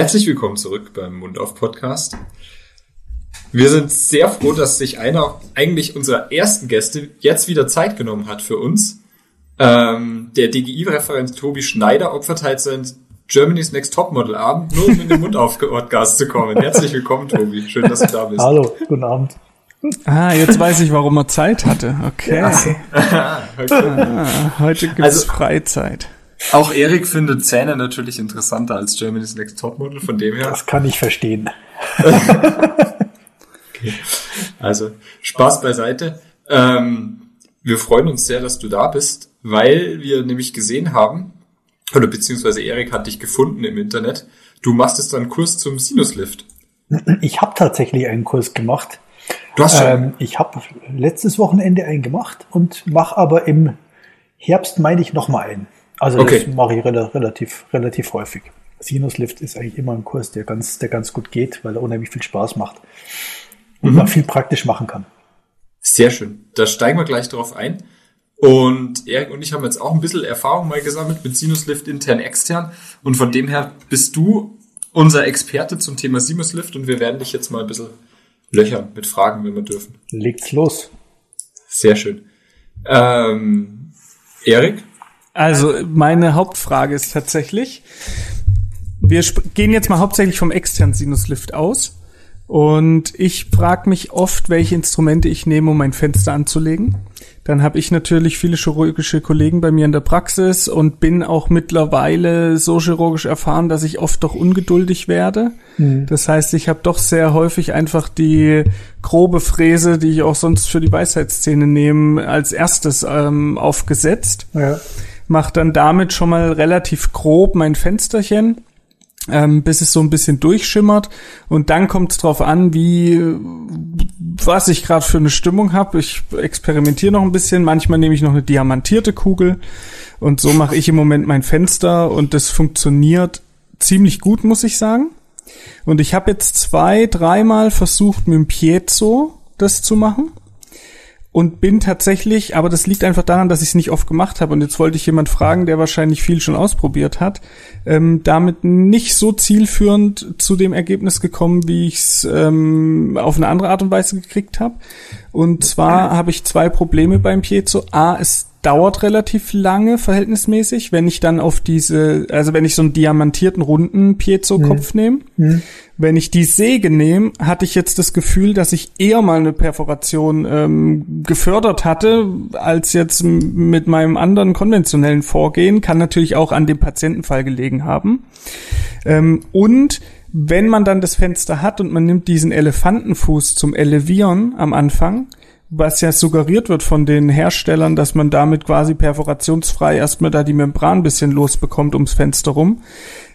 Herzlich willkommen zurück beim Mundauf Podcast. Wir sind sehr froh, dass sich einer eigentlich unserer ersten Gäste jetzt wieder Zeit genommen hat für uns. Ähm, der DGI-Referent Tobi Schneider opfert halt sein Germany's Next Topmodel Abend, nur um in den Mundauf Podcast zu kommen. Herzlich willkommen, Tobi. Schön, dass du da bist. Hallo, guten Abend. Ah, jetzt weiß ich, warum er Zeit hatte. Okay. Ja. okay. Ah, heute gibt's also, Freizeit. Auch Erik findet Zähne natürlich interessanter als Germany's Next Topmodel, von dem her. Das kann ich verstehen. okay. Also, Spaß beiseite. Ähm, wir freuen uns sehr, dass du da bist, weil wir nämlich gesehen haben, oder beziehungsweise Erik hat dich gefunden im Internet. Du machst jetzt einen Kurs zum Sinuslift. Ich habe tatsächlich einen Kurs gemacht. Du hast schon. Ähm, ich habe letztes Wochenende einen gemacht und mache aber im Herbst meine ich nochmal einen. Also okay. das mache ich relativ, relativ häufig. Sinuslift ist eigentlich immer ein Kurs, der ganz, der ganz gut geht, weil er unheimlich viel Spaß macht und mhm. man viel praktisch machen kann. Sehr schön. Da steigen wir gleich drauf ein. Und Erik und ich haben jetzt auch ein bisschen Erfahrung mal gesammelt mit Sinuslift intern, extern. Und von dem her bist du unser Experte zum Thema Sinuslift und wir werden dich jetzt mal ein bisschen löchern mit Fragen, wenn wir dürfen. Legt's los. Sehr schön. Ähm, Erik, also meine Hauptfrage ist tatsächlich, wir gehen jetzt mal hauptsächlich vom externen Sinuslift aus. Und ich frage mich oft, welche Instrumente ich nehme, um mein Fenster anzulegen. Dann habe ich natürlich viele chirurgische Kollegen bei mir in der Praxis und bin auch mittlerweile so chirurgisch erfahren, dass ich oft doch ungeduldig werde. Mhm. Das heißt, ich habe doch sehr häufig einfach die grobe Fräse, die ich auch sonst für die Weisheitszähne nehme, als erstes ähm, aufgesetzt. Ja mache dann damit schon mal relativ grob mein Fensterchen, ähm, bis es so ein bisschen durchschimmert. Und dann kommt es drauf an, wie was ich gerade für eine Stimmung habe. Ich experimentiere noch ein bisschen. Manchmal nehme ich noch eine diamantierte Kugel. Und so mache ich im Moment mein Fenster und das funktioniert ziemlich gut, muss ich sagen. Und ich habe jetzt zwei, dreimal versucht, mit dem Piezo das zu machen und bin tatsächlich, aber das liegt einfach daran, dass ich es nicht oft gemacht habe und jetzt wollte ich jemand fragen, der wahrscheinlich viel schon ausprobiert hat, ähm, damit nicht so zielführend zu dem Ergebnis gekommen, wie ich es ähm, auf eine andere Art und Weise gekriegt habe. Und zwar habe ich zwei Probleme beim Piezo. A, es dauert relativ lange verhältnismäßig, wenn ich dann auf diese, also wenn ich so einen diamantierten runden Piezo-Kopf mhm. nehme. Mhm. Wenn ich die Säge nehme, hatte ich jetzt das Gefühl, dass ich eher mal eine Perforation ähm, gefördert hatte, als jetzt mit meinem anderen konventionellen Vorgehen. Kann natürlich auch an dem Patientenfall gelegen haben. Ähm, und wenn man dann das Fenster hat und man nimmt diesen Elefantenfuß zum Elevieren am Anfang, was ja suggeriert wird von den Herstellern, dass man damit quasi perforationsfrei erstmal da die Membran ein bisschen losbekommt ums Fenster rum,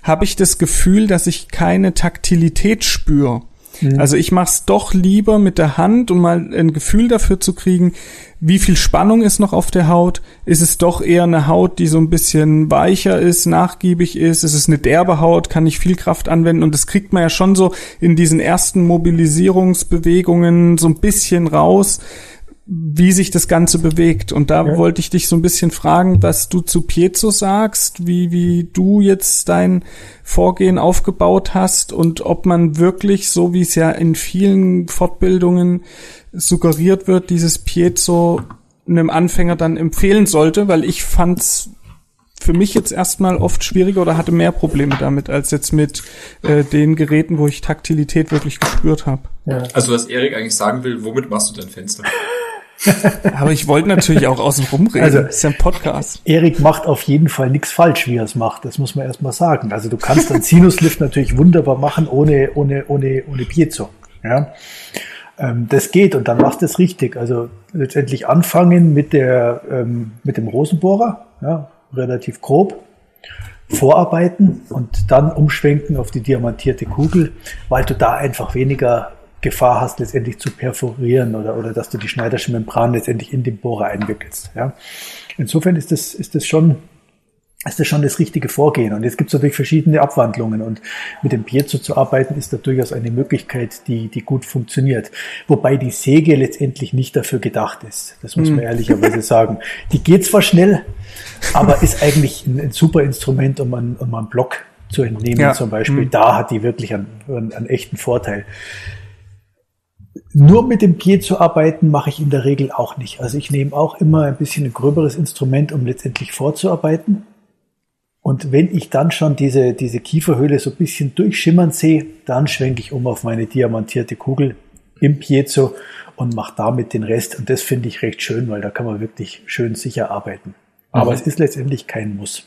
habe ich das Gefühl, dass ich keine Taktilität spüre. Mhm. Also ich mache es doch lieber mit der Hand, um mal ein Gefühl dafür zu kriegen, wie viel Spannung ist noch auf der Haut. Ist es doch eher eine Haut, die so ein bisschen weicher ist, nachgiebig ist? Ist es eine derbe Haut? Kann ich viel Kraft anwenden? Und das kriegt man ja schon so in diesen ersten Mobilisierungsbewegungen so ein bisschen raus wie sich das Ganze bewegt. Und da ja. wollte ich dich so ein bisschen fragen, was du zu Piezo sagst, wie, wie du jetzt dein Vorgehen aufgebaut hast und ob man wirklich, so wie es ja in vielen Fortbildungen suggeriert wird, dieses Piezo einem Anfänger dann empfehlen sollte, weil ich fand's für mich jetzt erstmal oft schwieriger oder hatte mehr Probleme damit als jetzt mit äh, den Geräten, wo ich Taktilität wirklich gespürt habe. Ja. Also was Erik eigentlich sagen will, womit machst du dein Fenster? Aber ich wollte natürlich auch außen rum reden. Also, das ist ja ein Podcast. Erik macht auf jeden Fall nichts falsch, wie er es macht. Das muss man erstmal sagen. Also du kannst einen Sinuslift natürlich wunderbar machen ohne, ohne, ohne, ohne Piezo. Ja. Ähm, das geht und dann machst du es richtig. Also letztendlich anfangen mit der, ähm, mit dem Rosenbohrer, ja, relativ grob. Vorarbeiten und dann umschwenken auf die diamantierte Kugel, weil du da einfach weniger Gefahr hast, letztendlich zu perforieren oder, oder dass du die Schneidersche Membran letztendlich in den Bohrer einwickelst. Ja. Insofern ist das, ist das schon ist das schon das richtige Vorgehen. Und jetzt gibt es natürlich verschiedene Abwandlungen. Und mit dem Piezo zu arbeiten, ist da durchaus eine Möglichkeit, die, die gut funktioniert. Wobei die Säge letztendlich nicht dafür gedacht ist. Das muss man hm. ehrlicherweise sagen. Die geht zwar schnell, aber ist eigentlich ein, ein super Instrument, um einen, um einen Block zu entnehmen Ja. zum Beispiel. Mhm. Da hat die wirklich einen, einen, einen echten Vorteil. Nur mit dem Pied zu arbeiten, mache ich in der Regel auch nicht. Also ich nehme auch immer ein bisschen ein gröberes Instrument, um letztendlich vorzuarbeiten. Und wenn ich dann schon diese, diese Kieferhöhle so ein bisschen durchschimmern sehe, dann schwenke ich um auf meine diamantierte Kugel im Piezo und mache damit den Rest. Und das finde ich recht schön, weil da kann man wirklich schön sicher arbeiten. Aber Mhm. es ist letztendlich kein Muss.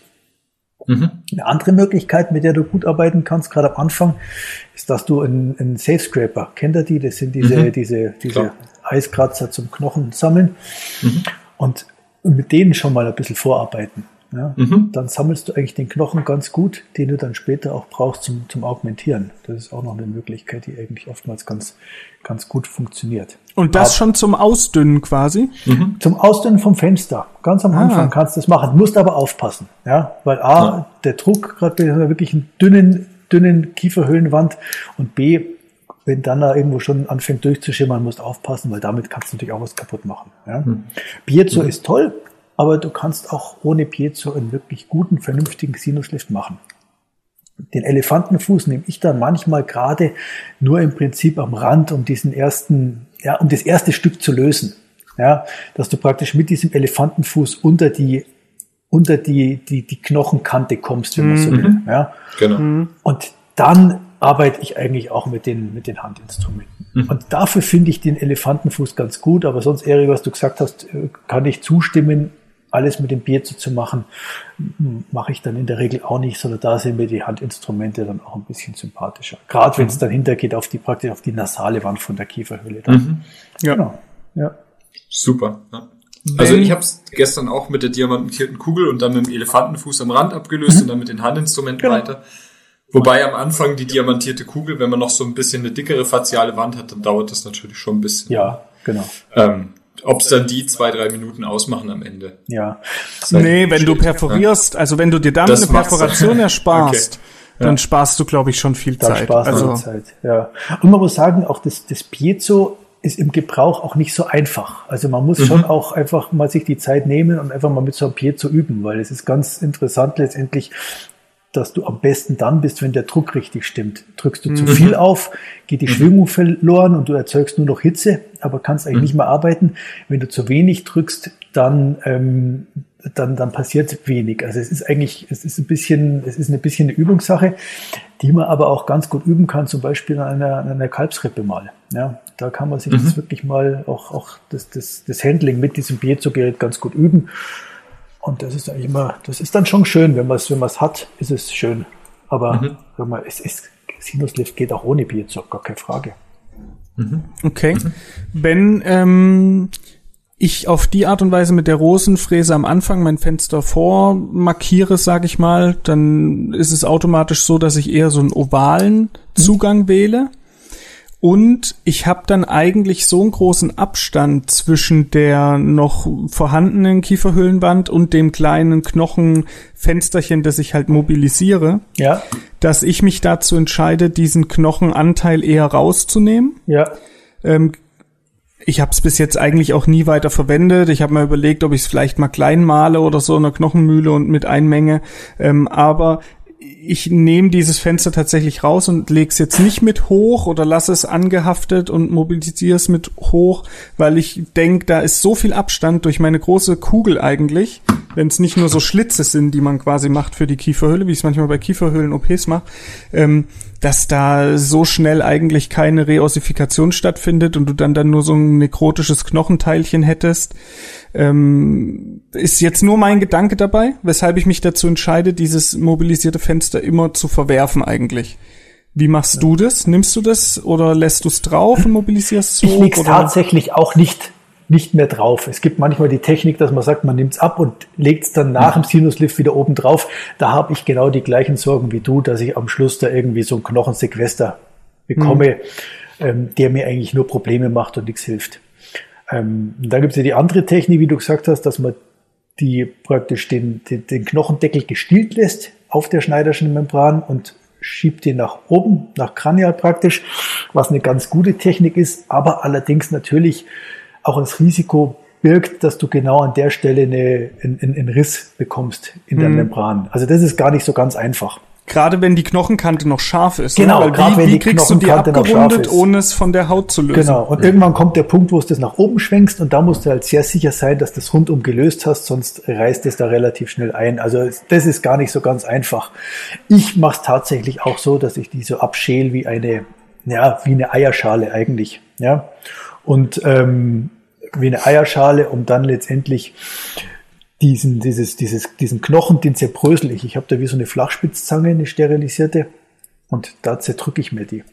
Mhm. Eine andere Möglichkeit, mit der du gut arbeiten kannst, gerade am Anfang, ist, dass du einen, einen Safe Scraper, kennt ihr die? Das sind diese, Mhm. diese, diese Klar. Eiskratzer zum Knochen sammeln Mhm. und mit denen schon mal ein bisschen vorarbeiten. Ja? Mhm. Dann sammelst du eigentlich den Knochen ganz gut, den du dann später auch brauchst zum, zum Augmentieren. Das ist auch noch eine Möglichkeit, die eigentlich oftmals ganz, ganz gut funktioniert. Und das Aber- schon zum Ausdünnen quasi. Zum Ausdünnen vom Fenster. Ganz am Ah. Anfang kannst du das machen. Musst aber aufpassen. Ja, weil A, Ja. der Druck, gerade bei einer wirklich einen dünnen, dünnen Kieferhöhlenwand und B, wenn dann da irgendwo schon anfängt durchzuschimmern, musst du aufpassen, weil damit kannst du natürlich auch was kaputt machen. Ja. Piezo ist toll, aber du kannst auch ohne Piezo einen wirklich guten, vernünftigen Sinuslift machen. Den Elefantenfuß nehme ich dann manchmal gerade nur im Prinzip am Rand, um diesen ersten, ja, um das erste Stück zu lösen. Ja, dass du praktisch mit diesem Elefantenfuß unter die, unter die, die, die Knochenkante kommst, wenn man so will. Ja. Genau. Und dann arbeite ich eigentlich auch mit den, mit den Handinstrumenten. Und dafür finde ich den Elefantenfuß ganz gut, aber sonst, Erik, was du gesagt hast, äh, kann ich zustimmen, alles mit dem Bierzo zu machen, m- mache ich dann in der Regel auch nicht, sondern da sind mir die Handinstrumente dann auch ein bisschen sympathischer. Gerade wenn es dann hintergeht auf die praktisch auf die nasale Wand von der Kieferhöhle. Dann. Mhm. Ja. Genau. Ja. Super. Ja. Also ich habe es gestern auch mit der diamantierten Kugel und dann mit dem Elefantenfuß am Rand abgelöst und dann mit den Handinstrumenten Genau. weiter. Wobei am Anfang die diamantierte Kugel, wenn man noch so ein bisschen eine dickere faziale Wand hat, dann dauert das natürlich schon ein bisschen. ja, genau. Ähm, Ob es dann die zwei, drei Minuten ausmachen am Ende. Ja. Nee, wenn du perforierst, also wenn du dir damit Das eine. Perforation ersparst, Okay. dann sparst du, glaube ich, schon viel Da Zeit. Spaß also, Zeit. Ja. Und man muss sagen, auch das, das Piezo ist im Gebrauch auch nicht so einfach. Also man muss schon auch einfach mal sich die Zeit nehmen und einfach mal mit so einem Piezo üben, weil es ist ganz interessant letztendlich, dass du am besten dann bist, wenn der Druck richtig stimmt. Drückst du zu viel auf, geht die Schwingung verloren und du erzeugst nur noch Hitze, aber kannst eigentlich nicht mehr arbeiten. Wenn du zu wenig drückst, dann, ähm, dann, dann passiert wenig. Also es ist eigentlich, es ist ein bisschen, es ist ein bisschen eine Übungssache, die man aber auch ganz gut üben kann, zum Beispiel an einer, an einer Kalbsrippe mal. Ja, da kann man sich jetzt wirklich mal auch, auch das, das, das Handling mit diesem Piezo-Gerät ganz gut üben. Und das ist eigentlich immer, das ist dann schon schön, wenn man es, wenn man es hat, ist es schön. Aber wenn man, es ist, Sinuslift geht auch ohne Piezo, gar keine Frage. okay. Wenn ähm, ich auf die Art und Weise mit der Rosenfräse am Anfang mein Fenster vormarkiere, sage ich mal, dann ist es automatisch so, dass ich eher so einen ovalen Zugang wähle. Und ich habe dann eigentlich so einen großen Abstand zwischen der noch vorhandenen Kieferhöhlenwand und dem kleinen Knochenfensterchen, das ich halt mobilisiere, Ja, dass ich mich dazu entscheide, diesen Knochenanteil eher rauszunehmen. ja, Ähm, ich habe es bis jetzt eigentlich auch nie weiter verwendet. Ich habe mir überlegt, ob ich es vielleicht mal klein male oder so in einer Knochenmühle und mit einmenge. Ähm, aber ich nehme dieses Fenster tatsächlich raus und lege es jetzt nicht mit hoch oder lasse es angehaftet und mobilisiere es mit hoch, weil ich denke, da ist so viel Abstand durch meine große Kugel eigentlich, wenn es nicht nur so Schlitze sind, die man quasi macht für die Kieferhöhle, wie ich es manchmal bei Kieferhöhlen-OPs mache, ähm, dass da so schnell eigentlich keine Reossifikation stattfindet und du dann dann nur so ein nekrotisches Knochenteilchen hättest. Ähm, ist jetzt nur mein Gedanke dabei, weshalb ich mich dazu entscheide, dieses mobilisierte Fenster immer zu verwerfen eigentlich. Wie machst du das? Nimmst du das oder lässt du es drauf und mobilisierst es Ich leg's oder? tatsächlich auch nicht, nicht mehr drauf. Es gibt manchmal die Technik, dass man sagt, man nimmt's ab und legt's dann nach dem Sinuslift wieder oben drauf. Da habe ich genau die gleichen Sorgen wie du, dass ich am Schluss da irgendwie so einen Knochensequester bekomme, ähm, der mir eigentlich nur Probleme macht und nichts hilft. Ähm, dann gibt's ja die andere Technik, wie du gesagt hast, dass man die praktisch den, den, den Knochendeckel gestielt lässt auf der Schneiderschen Membran und schiebt den nach oben, nach Kranial praktisch, was eine ganz gute Technik ist, aber allerdings natürlich auch das Risiko birgt, dass du genau an der Stelle eine, einen, einen Riss bekommst in der Membran. Also das ist gar nicht so ganz einfach. Gerade wenn die Knochenkante noch scharf ist. Genau, ne? gerade wie, wenn wie die kriegst du die Knochenkante noch scharf abgerundet, ist. ohne es von der Haut zu lösen? Genau. Und irgendwann kommt der Punkt, wo du das nach oben schwenkst und da musst du halt sehr sicher sein, dass du das rundum gelöst hast, sonst reißt es da relativ schnell ein. Also es- das ist gar nicht so ganz einfach. Ich mache es tatsächlich auch so, dass ich die so abschäle wie eine, ja, wie eine Eierschale eigentlich. Ja. Und ähm, wie eine Eierschale, um dann letztendlich diesen, dieses, dieses, diesen Knochen, den zerbrösel ich. Ich habe da wie so eine Flachspitzzange, eine sterilisierte, und da zerdrücke ich mir die.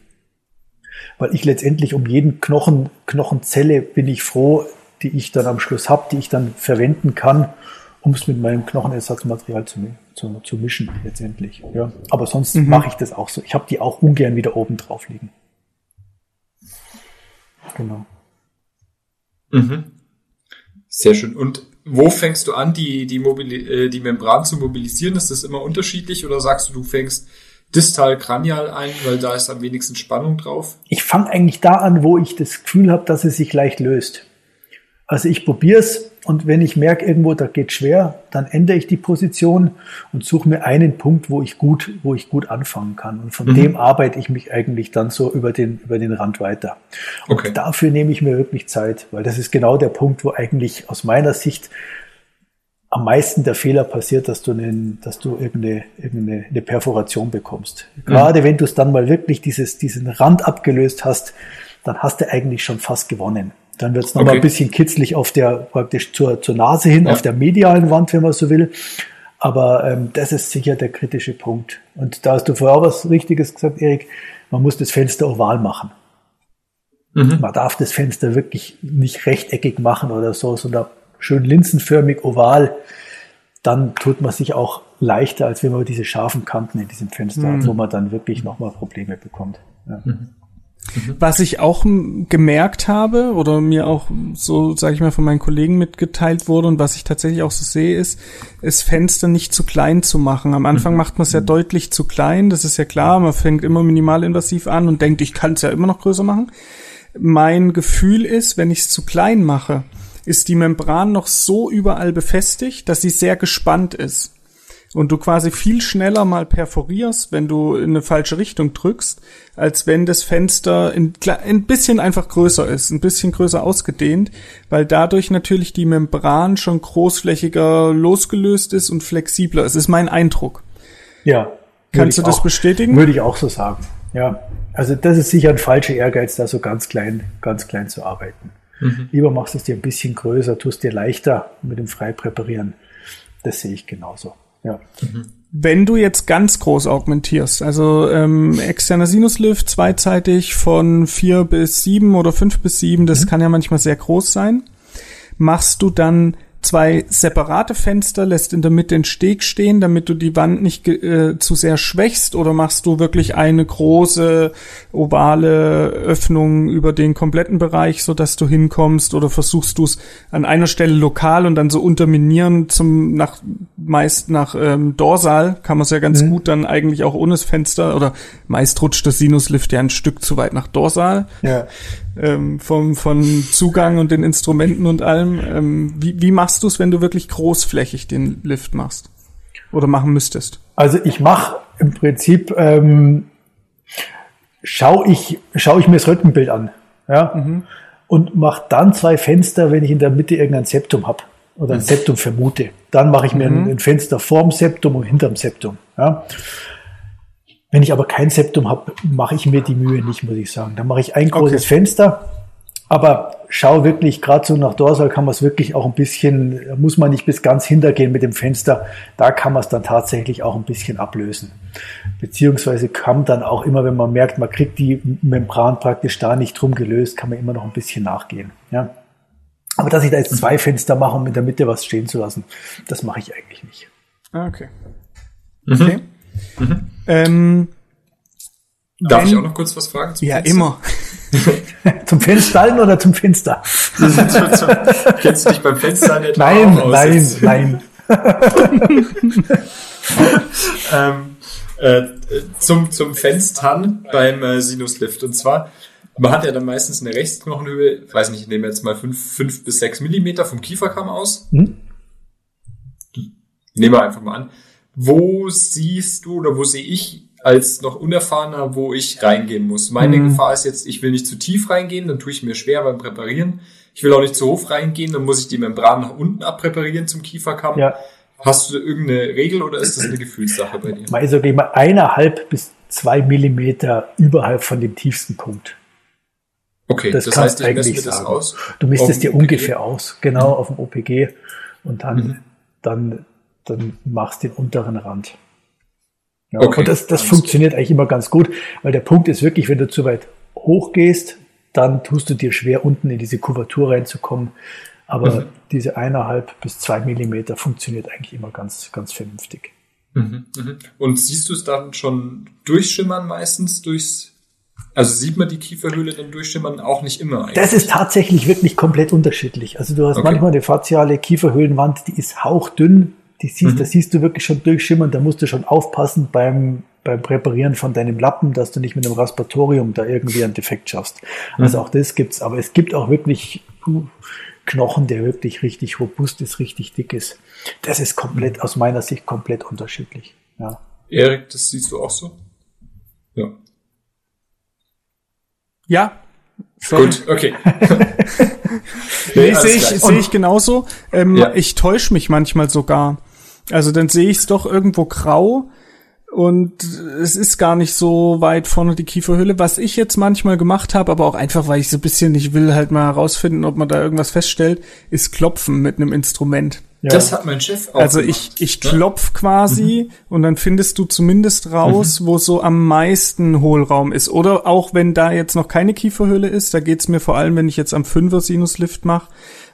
Weil ich letztendlich um jeden Knochen, Knochenzelle bin ich froh, die ich dann am Schluss habe, die ich dann verwenden kann, um es mit meinem Knochenersatzmaterial zu, zu, zu mischen letztendlich. Ja. Aber sonst mache ich das auch so. Ich habe die auch ungern wieder oben drauf liegen. Genau. Mhm. Sehr schön. Und wo fängst du an, die, die, Mobili äh, die Membran zu mobilisieren? Ist das immer unterschiedlich oder sagst du, du fängst distal kranial ein, weil da ist am wenigsten Spannung drauf? Ich fange eigentlich da an, wo ich das Gefühl habe, dass es sich leicht löst. Also ich probiere es und wenn ich merke, irgendwo da geht schwer, dann ändere ich die Position und suche mir einen Punkt, wo ich gut, wo ich gut anfangen kann. Und von Mhm. dem arbeite ich mich eigentlich dann so über den, über den Rand weiter. Und Okay. dafür nehme ich mir wirklich Zeit, weil das ist genau der Punkt, wo eigentlich aus meiner Sicht am meisten der Fehler passiert, dass du, einen, dass du irgendeine, irgendeine eine Perforation bekommst. Gerade wenn du es dann mal wirklich dieses, diesen Rand abgelöst hast, dann hast du eigentlich schon fast gewonnen. Dann wird es nochmal Okay. ein bisschen kitzlig auf der, praktisch zur, zur Nase hin, Ja. auf der medialen Wand, wenn man so will. Aber ähm, das ist sicher der kritische Punkt. Und da hast du vorher auch was Richtiges gesagt, Erik. Man muss das Fenster oval machen. Mhm. Man darf das Fenster wirklich nicht rechteckig machen oder so, sondern schön linsenförmig, oval. Dann tut man sich auch leichter, als wenn man diese scharfen Kanten in diesem Fenster hat, wo man dann wirklich nochmal Probleme bekommt. Ja. Was ich auch gemerkt habe oder mir auch so, sage ich mal, von meinen Kollegen mitgeteilt wurde und was ich tatsächlich auch so sehe, ist, das Fenster nicht zu klein zu machen. Am Anfang macht man es ja deutlich zu klein, das ist ja klar, man fängt immer minimalinvasiv an und denkt, ich kann es ja immer noch größer machen. Mein Gefühl ist, wenn ich es zu klein mache, ist die Membran noch so überall befestigt, dass sie sehr gespannt ist und du quasi viel schneller mal perforierst, wenn du in eine falsche Richtung drückst, als wenn das Fenster ein, kle- ein bisschen einfach größer ist, ein bisschen größer ausgedehnt, weil dadurch natürlich die Membran schon großflächiger losgelöst ist und flexibler. Es ist mein Eindruck. Ja. Kannst du das bestätigen? Würde ich auch so sagen. Ja. Also das ist sicher ein falscher Ehrgeiz, da so ganz klein, ganz klein zu arbeiten. Lieber machst du es dir ein bisschen größer, tust dir leichter mit dem Freipräparieren. Das sehe ich genauso. Ja. Wenn du jetzt ganz groß augmentierst, also ähm, externer Sinuslift zweizeitig von vier bis sieben oder fünf bis sieben, das kann ja manchmal sehr groß sein, machst du dann zwei separate Fenster, lässt in der Mitte den Steg stehen, damit du die Wand nicht äh, zu sehr schwächst, oder machst du wirklich eine große ovale Öffnung über den kompletten Bereich, so dass du hinkommst, oder versuchst du es an einer Stelle lokal und dann so unterminieren zum nach meist nach ähm, Dorsal? Kann man es ja ganz gut dann eigentlich auch ohne das Fenster oder meist rutscht das Sinuslift ja ein Stück zu weit nach Dorsal. Ja. Ähm, vom, von Zugang und den Instrumenten und allem. Ähm, wie, wie machst du es, wenn du wirklich großflächig den Lift machst? Oder machen müsstest? Also ich mache im Prinzip, ähm, schaue ich, schau ich mir das Röntgenbild an. Ja? Und mache dann zwei Fenster, wenn ich in der Mitte irgendein Septum habe oder ein Septum vermute. Dann mache ich mir ein, ein Fenster vorm Septum und hinterm Septum. Ja? Wenn ich aber kein Septum habe, mache ich mir die Mühe nicht, muss ich sagen. Dann mache ich ein großes Okay. Fenster, aber schau wirklich, gerade so nach Dorsal kann man es wirklich auch ein bisschen, muss man nicht bis ganz hintergehen mit dem Fenster, da kann man es dann tatsächlich auch ein bisschen ablösen. Beziehungsweise kann dann auch immer, wenn man merkt, man kriegt die Membran praktisch da nicht drum gelöst, kann man immer noch ein bisschen nachgehen. Ja. Aber dass ich da jetzt zwei Fenster mache, um in der Mitte was stehen zu lassen, das mache ich eigentlich nicht. Ah, okay. Okay. Ähm, Darf Wenn- ich auch noch kurz was fragen? zum ja, Fenster? immer. Zum Fenster oder zum Fenster? Kennst du dich beim Fenster nicht Nein, nein, Jetzt- nein. ähm, äh, zum, zum Fenstern beim äh, Sinuslift. Und zwar, man hat ja dann meistens eine Rechtsknochenhöhe, ich weiß nicht, ich nehme jetzt mal fünf fünf bis sechs Millimeter vom Kieferkamm aus. Hm? Nehmen wir einfach mal an. Wo siehst du oder wo sehe ich als noch unerfahrener, wo ich reingehen muss? Meine mhm. Gefahr ist jetzt, ich will nicht zu tief reingehen, dann tue ich mir schwer beim Präparieren. Ich will auch nicht zu hoch reingehen, dann muss ich die Membran nach unten abpräparieren zum Kieferkamm. Ja. Hast du irgendeine Regel oder ist das eine Gefühlssache bei dir? Also geh mal eineinhalb bis zwei Millimeter überhalb von dem tiefsten Punkt. Okay, das, das heißt, ich messe mir das aus. Du misst es dir OPG? ungefähr aus, genau, mhm. auf dem OPG. Und dann, mhm. dann, dann machst du den unteren Rand. Ja, okay. Und das, das funktioniert eigentlich immer ganz gut, weil der Punkt ist wirklich, wenn du zu weit hoch gehst, dann tust du dir schwer, unten in diese Kuvertur reinzukommen. Aber mhm. diese eineinhalb bis zwei Millimeter funktioniert eigentlich immer ganz, ganz vernünftig. Mhm, mhm. Und siehst du es dann schon durchschimmern meistens durchs also sieht man die Kieferhöhle dann durchschimmern auch nicht immer eigentlich. Das ist tatsächlich wirklich komplett unterschiedlich. Also du hast okay. manchmal eine faziale Kieferhöhlenwand, die ist hauchdünn, die siehst, mhm. da siehst du wirklich schon durchschimmern, da musst du schon aufpassen beim, beim Präparieren von deinem Lappen, dass du nicht mit einem Raspatorium da irgendwie einen Defekt schaffst. Also mhm. auch das gibt's, aber es gibt auch wirklich Knochen, der wirklich richtig robust ist, richtig dick ist. Das ist komplett, mhm. aus meiner Sicht komplett unterschiedlich. Ja. Erik, das siehst du auch so? Ja. Ja. Sorry. Gut, okay. nee, sehe ich, seh ich genauso. Ähm, ja. Ich täusche mich manchmal sogar. Also dann sehe ich es doch irgendwo grau und es ist gar nicht so weit vorne die Kieferhülle. Was ich jetzt manchmal gemacht habe, aber auch einfach, weil ich so ein bisschen, ich will halt mal herausfinden, ob man da irgendwas feststellt, ist Klopfen mit einem Instrument. Ja. Das hat mein Chef auch. Also gemacht, ich, ich ne? klopf quasi mhm. und dann findest du zumindest raus, mhm. wo so am meisten Hohlraum ist. Oder auch wenn da jetzt noch keine Kieferhülle ist, da geht's mir vor allem, wenn ich jetzt am Fünfer Sinuslift mache,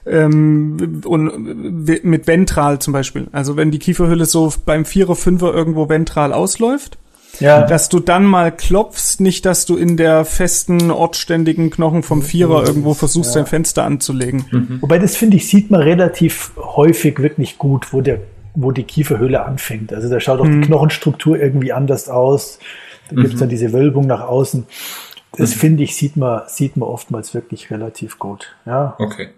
ähm, und mit ventral zum Beispiel. Also wenn die Kieferhülle so beim Vierer, Fünfer irgendwo ventral ausläuft, ja. Dass du dann mal klopfst, nicht, dass du in der festen, ortständigen Knochen vom Vierer irgendwo versuchst, ja. dein Fenster anzulegen. Mhm. Wobei das, finde ich, sieht man relativ häufig wirklich gut, wo der wo die Kieferhöhle anfängt. Also da schaut auch mhm. die Knochenstruktur irgendwie anders aus. Da gibt's mhm. dann diese Wölbung nach außen. Das mhm. finde ich, sieht man, sieht man oftmals wirklich relativ gut. Ja. Okay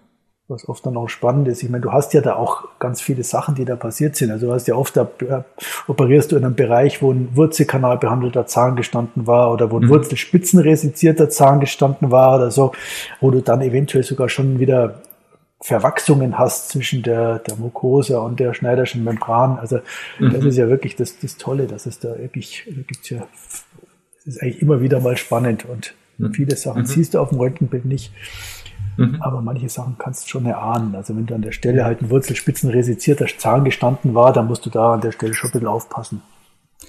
was oft dann auch spannend ist. Ich meine, du hast ja da auch ganz viele Sachen, die da passiert sind. Also du hast ja oft, da äh, operierst du in einem Bereich, wo ein Wurzelkanal behandelter Zahn gestanden war oder wo ein mhm. Wurzelspitzenresizierter Zahn gestanden war oder so, wo du dann eventuell sogar schon wieder Verwachsungen hast zwischen der, der Mucosa und der schneiderschen Membran. Also mhm. das ist ja wirklich das, das Tolle, dass es da wirklich, da gibt's ja, das ist eigentlich immer wieder mal spannend und mhm. viele Sachen mhm. siehst du auf dem Röntgenbild nicht. Mhm. Aber manche Sachen kannst du schon erahnen. Also wenn du an der Stelle halt ein wurzelspitzenresizierter Zahn gestanden war, dann musst du da an der Stelle schon ein bisschen aufpassen.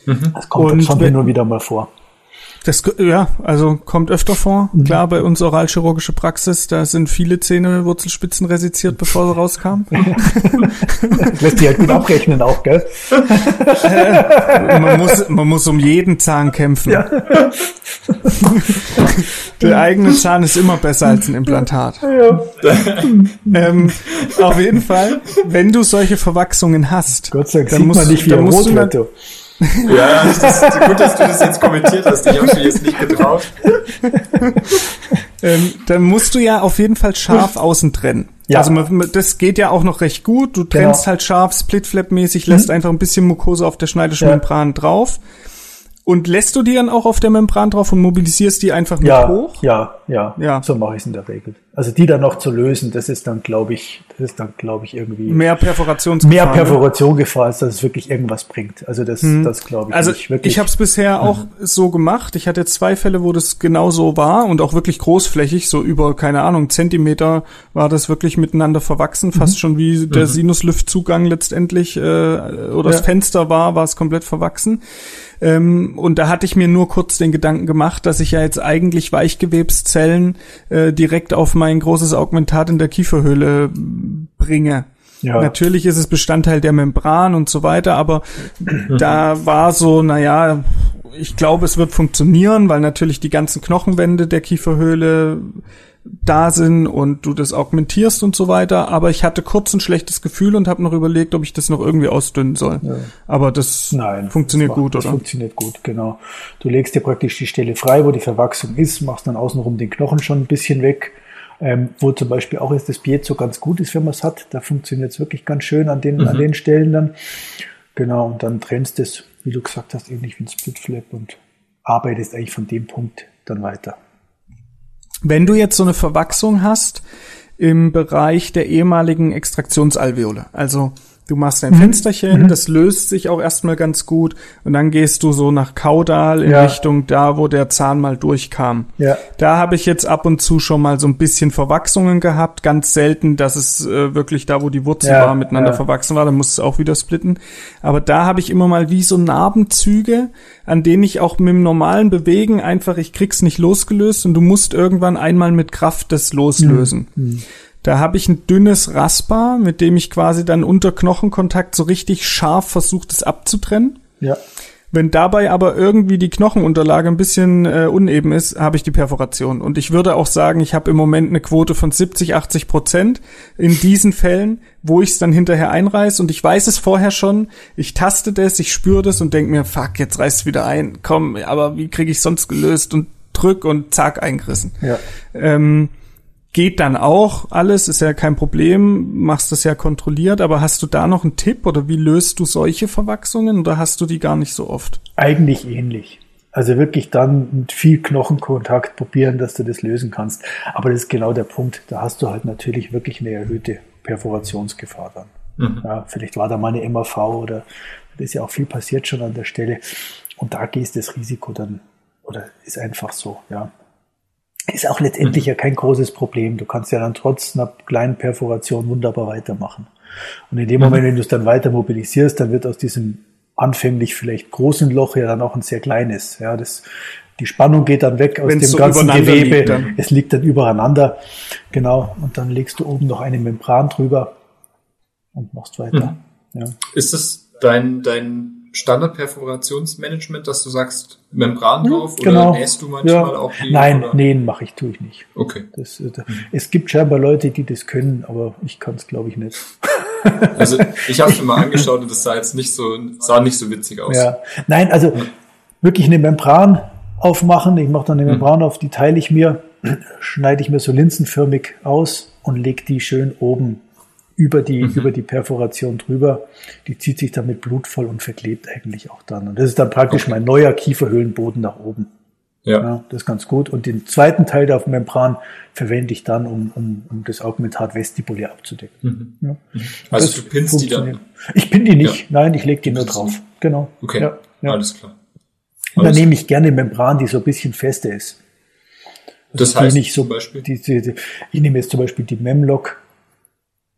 Mhm. Das kommt Und schon nur wieder mal vor. Das, ja, also kommt öfter vor. Mhm. Klar, bei uns oralchirurgische Praxis, da sind viele Zähne Wurzelspitzen resiziert, bevor sie rauskamen. das lässt sich halt gut abrechnen auch, gell? Äh, man, muss, man muss um jeden Zahn kämpfen. Ja. Der eigene Zahn ist immer besser als ein Implantat. Ja. ähm, auf jeden Fall, wenn du solche Verwachsungen hast, Gott sei Dank dann musst, man nicht wie dann musst du, ja, das ist gut, dass du das jetzt kommentiert hast. Ich habe mich jetzt nicht getraut. ähm, dann musst du ja auf jeden Fall scharf außen trennen. Ja. Also man, das geht ja auch noch recht gut. Du trennst genau. halt scharf, Splitflap-mäßig, lässt mhm. einfach ein bisschen Mucose auf der schneidischen ja. Membran drauf. Und lässt du die dann auch auf der Membran drauf und mobilisierst die einfach mit ja, hoch? Ja, ja, ja. So mache ich es in der Regel. Also die dann noch zu lösen, das ist dann, glaube ich, das ist dann, glaube ich, irgendwie mehr Perforationsgefahr. Mehr ne? Perforation Gefahr, als dass es wirklich irgendwas bringt. Also das, hm. das glaube ich also nicht wirklich. Ich habe es bisher auch mhm. so gemacht. Ich hatte zwei Fälle, wo das genau so war und auch wirklich großflächig, so über keine Ahnung Zentimeter war das wirklich miteinander verwachsen, fast mhm. schon wie der mhm. Sinuslüftzugang letztendlich äh, oder ja. das Fenster war, war es komplett verwachsen. Ähm, und da hatte ich mir nur kurz den Gedanken gemacht, dass ich ja jetzt eigentlich Weichgewebszellen äh, direkt auf mein großes Augmentat in der Kieferhöhle bringe. Ja. Natürlich ist es Bestandteil der Membran und so weiter, aber da war so, naja, ich glaube, es wird funktionieren, weil natürlich die ganzen Knochenwände der Kieferhöhle da sind und du das augmentierst und so weiter. Aber ich hatte kurz ein schlechtes Gefühl und habe noch überlegt, ob ich das noch irgendwie ausdünnen soll. Ja. Aber das Nein, funktioniert das macht, gut, oder? Das funktioniert gut, genau. Du legst dir praktisch die Stelle frei, wo die Verwachsung ist, machst dann außenrum den Knochen schon ein bisschen weg. Ähm, wo zum Beispiel auch jetzt das Piezo ganz gut ist, wenn man es hat. Da funktioniert es wirklich ganz schön an den, mhm. an den Stellen dann. Genau, und dann trennst du es, wie du gesagt hast, ähnlich wie ein Split Flap und arbeitest eigentlich von dem Punkt dann weiter. Wenn du jetzt so eine Verwachsung hast im Bereich der ehemaligen Extraktionsalveole, also Du machst ein mhm. Fensterchen, mhm. das löst sich auch erstmal ganz gut und dann gehst du so nach Kaudal in ja. Richtung da, wo der Zahn mal durchkam. Ja. Da habe ich jetzt ab und zu schon mal so ein bisschen Verwachsungen gehabt, ganz selten, dass es äh, wirklich da, wo die Wurzel ja. war, miteinander ja. verwachsen war, dann muss es auch wieder splitten. Aber da habe ich immer mal wie so Narbenzüge, an denen ich auch mit dem normalen Bewegen einfach, ich krieg's nicht losgelöst und du musst irgendwann einmal mit Kraft das loslösen. Mhm. Da habe ich ein dünnes Rasper, mit dem ich quasi dann unter Knochenkontakt so richtig scharf versucht, es abzutrennen. Ja. Wenn dabei aber irgendwie die Knochenunterlage ein bisschen äh, uneben ist, habe ich die Perforation. Und ich würde auch sagen, ich habe im Moment eine Quote von 70, 80 Prozent in diesen Fällen, wo ich es dann hinterher einreiß. Und ich weiß es vorher schon. Ich taste das, ich spüre das und denke mir, fuck, jetzt reißt es wieder ein. Komm, aber wie kriege ich sonst gelöst? Und drück und zack, eingerissen. Ja. Ähm, geht dann auch alles, ist ja kein Problem, machst das ja kontrolliert, aber hast du da noch einen Tipp oder wie löst du solche Verwachsungen oder hast du die gar nicht so oft? Eigentlich ähnlich. Also wirklich dann mit viel Knochenkontakt probieren, dass du das lösen kannst. Aber das ist genau der Punkt. Da hast du halt natürlich wirklich eine erhöhte Perforationsgefahr dann. Mhm. Ja, vielleicht war da mal eine MAV oder da ist ja auch viel passiert schon an der Stelle. Und da gehst das Risiko dann, oder ist einfach so, ja. Ist auch letztendlich mhm. ja kein großes Problem. Du kannst ja dann trotz einer kleinen Perforation wunderbar weitermachen. Und in dem Moment, mhm. wenn du es dann weiter mobilisierst, dann wird aus diesem anfänglich vielleicht großen Loch ja dann auch ein sehr kleines. Ja, das, die Spannung geht dann weg aus Wenn's dem so ganzen Gewebe. Liegt es liegt dann übereinander. Genau. Und dann legst du oben noch eine Membran drüber und machst weiter. Mhm. Ja. Ist das dein, dein Standardperforationsmanagement, dass du sagst, Membran drauf genau. oder nähst du manchmal ja. auch die? Nein, oder? nähen mache ich, tue ich nicht. Okay. Das, äh, es gibt scheinbar Leute, die das können, aber ich kann es, glaube ich, nicht. Also ich habe es mir mal angeschaut und das sah jetzt nicht so, sah nicht so witzig aus. Ja. Nein, also hm. wirklich eine Membran aufmachen. Ich mache dann eine hm. Membran hm. auf, die teile ich mir, schneide ich mir so linsenförmig aus und lege die schön oben über die, mhm. über die Perforation drüber. Die zieht sich dann mit Blut voll und verklebt eigentlich auch dann. Und das ist dann praktisch okay. mein neuer Kieferhöhlenboden nach oben. Ja. ja. Das ist ganz gut. Und den zweiten Teil der Membran verwende ich dann, um, um, um das Augmentat vestibulär abzudecken. Mhm. Ja. Mhm. Also das du pinst die dann? Ich pin die nicht. Ja. Nein, ich lege die nur drauf. Genau. Okay. Ja. Alles klar. Und dann nehme ich gerne Membran, die so ein bisschen fester ist. Also das heißt nicht so, zum Beispiel? Die, die, die, ich nehme jetzt zum Beispiel die Memlock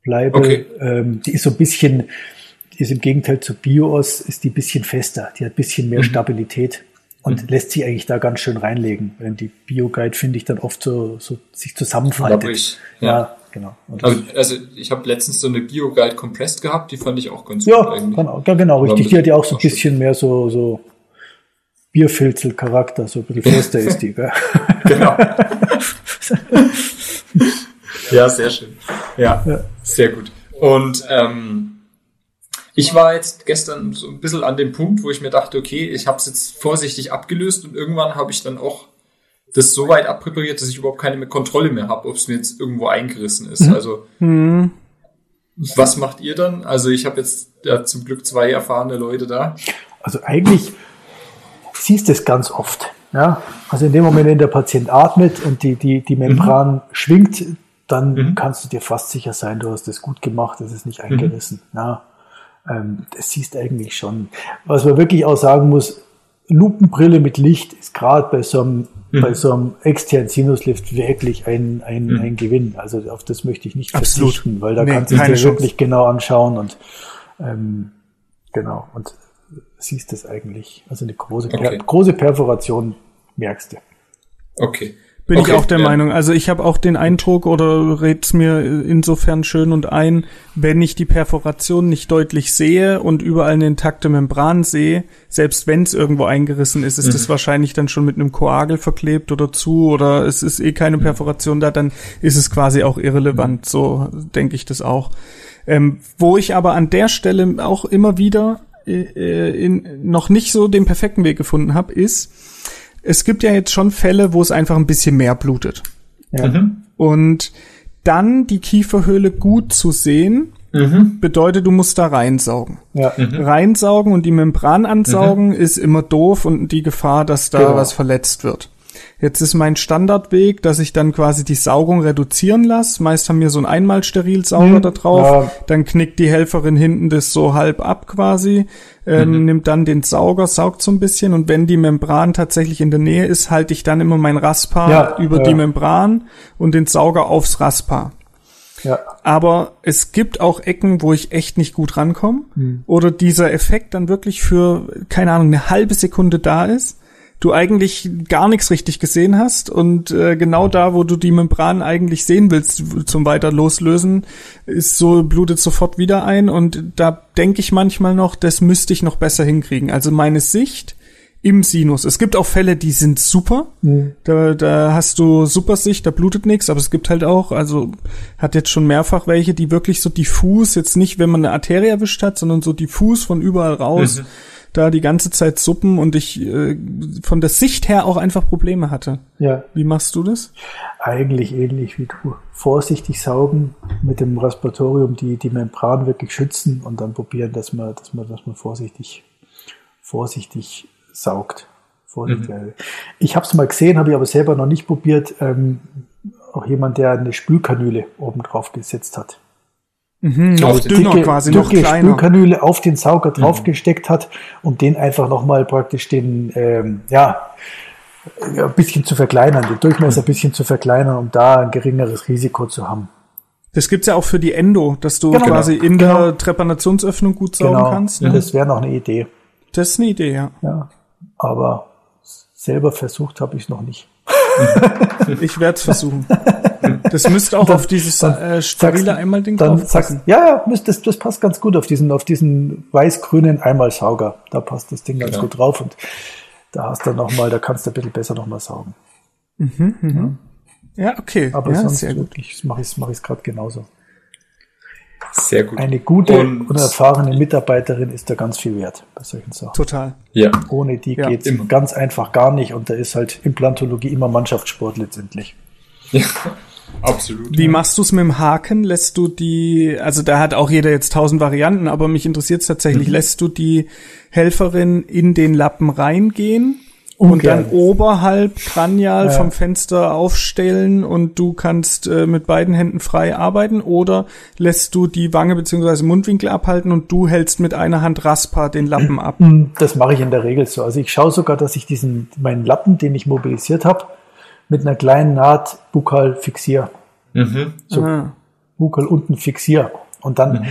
bleibe. Okay. Ähm, die ist so ein bisschen, die ist im Gegenteil zu Bios, ist die ein bisschen fester, die hat ein bisschen mehr mhm. Stabilität und mhm. lässt sich eigentlich da ganz schön reinlegen. Wenn die Bio-Guide finde ich dann oft so, so sich zusammenfaltet. Ich, ja. ja. genau. Also, also, ich habe letztens so eine Bio-Guide Compressed gehabt, die fand ich auch ganz ja, gut eigentlich. Genau, ja, genau, richtig. Die hat ja auch so ein bisschen schön. mehr so, so Bierfilzel-Charakter, so ein bisschen fester ist die. Gell? genau. Ja, sehr schön. Ja, ja. sehr gut. Und ähm, ich war jetzt gestern so ein bisschen an dem Punkt, wo ich mir dachte, okay, ich habe es jetzt vorsichtig abgelöst und irgendwann habe ich dann auch das so weit abpräpariert, dass ich überhaupt keine mehr Kontrolle mehr habe, ob es mir jetzt irgendwo eingerissen ist. Mhm. Also mhm. was macht ihr dann? Also ich habe jetzt ja, zum Glück zwei erfahrene Leute da. Also eigentlich siehst du es ganz oft. Ja, also in dem Moment, wenn der Patient atmet und die, die, die Membran mhm. schwingt, dann mhm. kannst du dir fast sicher sein, du hast das gut gemacht, es ist nicht mhm. eingerissen. Mhm. Ja, ähm, das siehst eigentlich schon. Was man wirklich auch sagen muss, Lupenbrille mit Licht ist gerade bei so einem mhm. bei so einem externen Sinuslift wirklich ein, ein, mhm. ein Gewinn. Also auf das möchte ich nicht Absolut. verzichten, weil da nee, kannst du dir wirklich genau anschauen und ähm, genau und siehst es eigentlich. Also eine große, okay. große Perforation merkst du. Okay. Bin okay, ich auch der ja. Meinung. Also ich habe auch den Eindruck oder red's mir insofern schön und ein, wenn ich die Perforation nicht deutlich sehe und überall eine intakte Membran sehe, selbst wenn es irgendwo eingerissen ist, ist mhm. das wahrscheinlich dann schon mit einem Koagel verklebt oder zu oder es ist eh keine Perforation da, dann ist es quasi auch irrelevant. Mhm. So denke ich das auch. Ähm, wo ich aber an der Stelle auch immer wieder äh, in, noch nicht so den perfekten Weg gefunden habe, ist, es gibt ja jetzt schon Fälle, wo es einfach ein bisschen mehr blutet. Ja. Mhm. Und dann die Kieferhöhle gut zu sehen Mhm. Bedeutet, du musst da reinsaugen. Ja. Mhm. Reinsaugen und die Membran ansaugen mhm. ist immer doof und die Gefahr, dass da genau. was verletzt wird. Jetzt ist mein Standardweg, dass ich dann quasi die Saugung reduzieren lasse. Meist haben wir so einen Einmalsterilsauger mhm. da drauf. Ja. Dann knickt die Helferin hinten das so halb ab quasi, ähm, mhm. nimmt dann den Sauger, saugt so ein bisschen und wenn die Membran tatsächlich in der Nähe ist, halte ich dann immer mein Raspa ja, über ja. die Membran und den Sauger aufs Raspa. Ja. Aber es gibt auch Ecken, wo ich echt nicht gut rankomme. Mhm. Oder dieser Effekt dann wirklich für, keine Ahnung, eine halbe Sekunde da ist du eigentlich gar nichts richtig gesehen hast und äh, genau da, wo du die Membran eigentlich sehen willst zum weiter loslösen, ist so blutet sofort wieder ein und da denke ich manchmal noch, das müsste ich noch besser hinkriegen. Also meine Sicht im Sinus. Es gibt auch Fälle, die sind super. Mhm. Da, da hast du super Sicht, da blutet nichts, aber es gibt halt auch, also hat jetzt schon mehrfach welche, die wirklich so diffus, jetzt nicht, wenn man eine Arterie erwischt hat, sondern so diffus von überall raus. Mhm da die ganze Zeit suppen und ich äh, von der Sicht her auch einfach Probleme hatte. Ja. Wie machst du das? Eigentlich ähnlich wie du. Vorsichtig saugen mit dem Respiratorium, die, die Membran wirklich schützen und dann probieren, dass man, dass man, dass man vorsichtig, vorsichtig saugt. Vorsichtig. Mhm. Ich habe es mal gesehen, habe ich aber selber noch nicht probiert. Ähm, auch jemand, der eine Spülkanüle oben drauf gesetzt hat. Mhm, noch dünner dicke, quasi, noch kleiner. Spülkanüle auf den Sauger mhm. draufgesteckt hat, um den einfach nochmal praktisch den, ähm, ja, ein bisschen zu verkleinern, den Durchmesser ein bisschen zu verkleinern, um da ein geringeres Risiko zu haben. Das gibt's ja auch für die Endo, dass du genau, quasi in genau. der Trepanationsöffnung gut saugen genau. kannst. Ne? Das wäre noch eine Idee. Das ist eine Idee, ja. Ja, aber selber versucht habe ich noch nicht. ich werde es versuchen. Das müsste auch dann, auf dieses äh, sterile Einmal-Ding drauf passen. Ja, ja, müsst, das, das passt ganz gut auf diesen, auf diesen weiß-grünen Einmalsauger. Da passt das Ding ganz ja. gut drauf und da hast du nochmal, da kannst du ein bisschen besser nochmal saugen. Mhm, mhm. Ja. ja. okay. Aber ja, sonst wirklich mache ich es mach gerade genauso. Sehr gut. Eine gute und, und, erfahrene Mitarbeiterin ist da ganz viel wert bei solchen Sachen. Total. Ja. Ohne die ja, geht's immer. ganz einfach gar nicht und da ist halt Implantologie immer Mannschaftssport letztendlich. Ja. Absolut. Wie ja. machst du es mit dem Haken? Lässt du die, also da hat auch jeder jetzt tausend Varianten, aber mich interessiert es tatsächlich, mhm. lässt du die Helferin in den Lappen reingehen und dann oberhalb kranial ja. vom Fenster aufstellen und du kannst äh, mit beiden Händen frei arbeiten oder lässt du die Wange beziehungsweise Mundwinkel abhalten und du hältst mit einer Hand Raspa den Lappen ab? Das mache ich in der Regel so. Also ich schaue sogar, dass ich diesen meinen Lappen, den ich mobilisiert habe, mit einer kleinen Naht bukal fixiere. Mhm. So ah. bukal unten fixiere. Und dann mhm.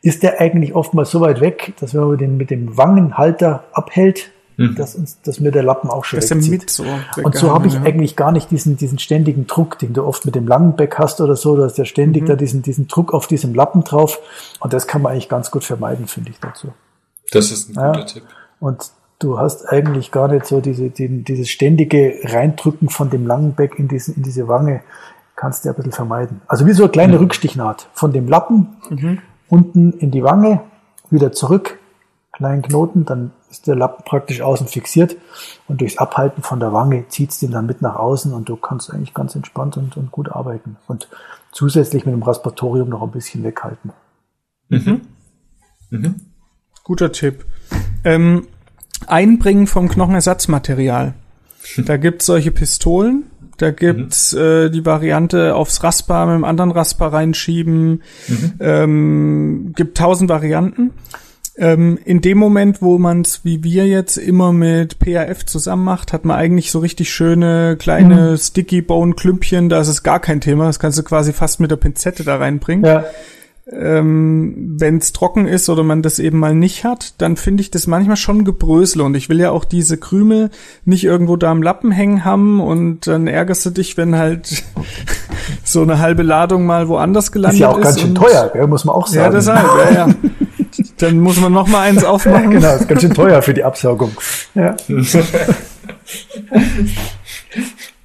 ist der eigentlich oftmals so weit weg, dass wenn man den mit dem Wangenhalter abhält, mhm. dass uns, dass mir der Lappen auch schon das wegzieht. So und so habe ich ja. eigentlich gar nicht diesen, diesen ständigen Druck, den du oft mit dem langen Beck hast oder so, da ist ja ständig mhm. da diesen, diesen Druck auf diesem Lappen drauf. Und das kann man eigentlich ganz gut vermeiden, finde ich dazu. Das ist ein guter ja. Tipp. Und du hast eigentlich gar nicht so diese, die, dieses ständige Reindrücken von dem langen Beck in, diesen, in diese Wange, kannst du ein bisschen vermeiden. Also wie so eine kleine mhm. Rückstichnaht. Von dem Lappen mhm. unten in die Wange, wieder zurück, kleinen Knoten, dann ist der Lappen praktisch außen fixiert und durchs Abhalten von der Wange zieht es den dann mit nach außen und du kannst eigentlich ganz entspannt und, und gut arbeiten. Und zusätzlich mit dem Respiratorium noch ein bisschen weghalten. Mhm. Mhm. Guter Tipp. Ähm, Einbringen vom Knochenersatzmaterial. Da gibt's solche Pistolen. Da gibt's mhm. äh, die Variante aufs Raspa mit einem anderen Raspa reinschieben. Mhm. Ähm, gibt tausend Varianten. Ähm, in dem Moment, wo man es wie wir jetzt immer mit PAF zusammen macht, hat man eigentlich so richtig schöne kleine mhm. Sticky Bone Klümpchen. Da ist es gar kein Thema. Das kannst du quasi fast mit der Pinzette da reinbringen. Ja ähm, wenn es trocken ist oder man das eben mal nicht hat, dann finde ich das manchmal schon Gebrösel und ich will ja auch diese Krümel nicht irgendwo da am Lappen hängen haben und dann ärgerst du dich, wenn halt so eine halbe Ladung mal woanders gelandet ist. Ist ja auch ganz schön teuer, gell, muss man auch sagen. Ja, deshalb, ja, ja. Dann muss man noch mal eins aufmachen. Genau, ist ganz schön teuer für die Absaugung. Ja.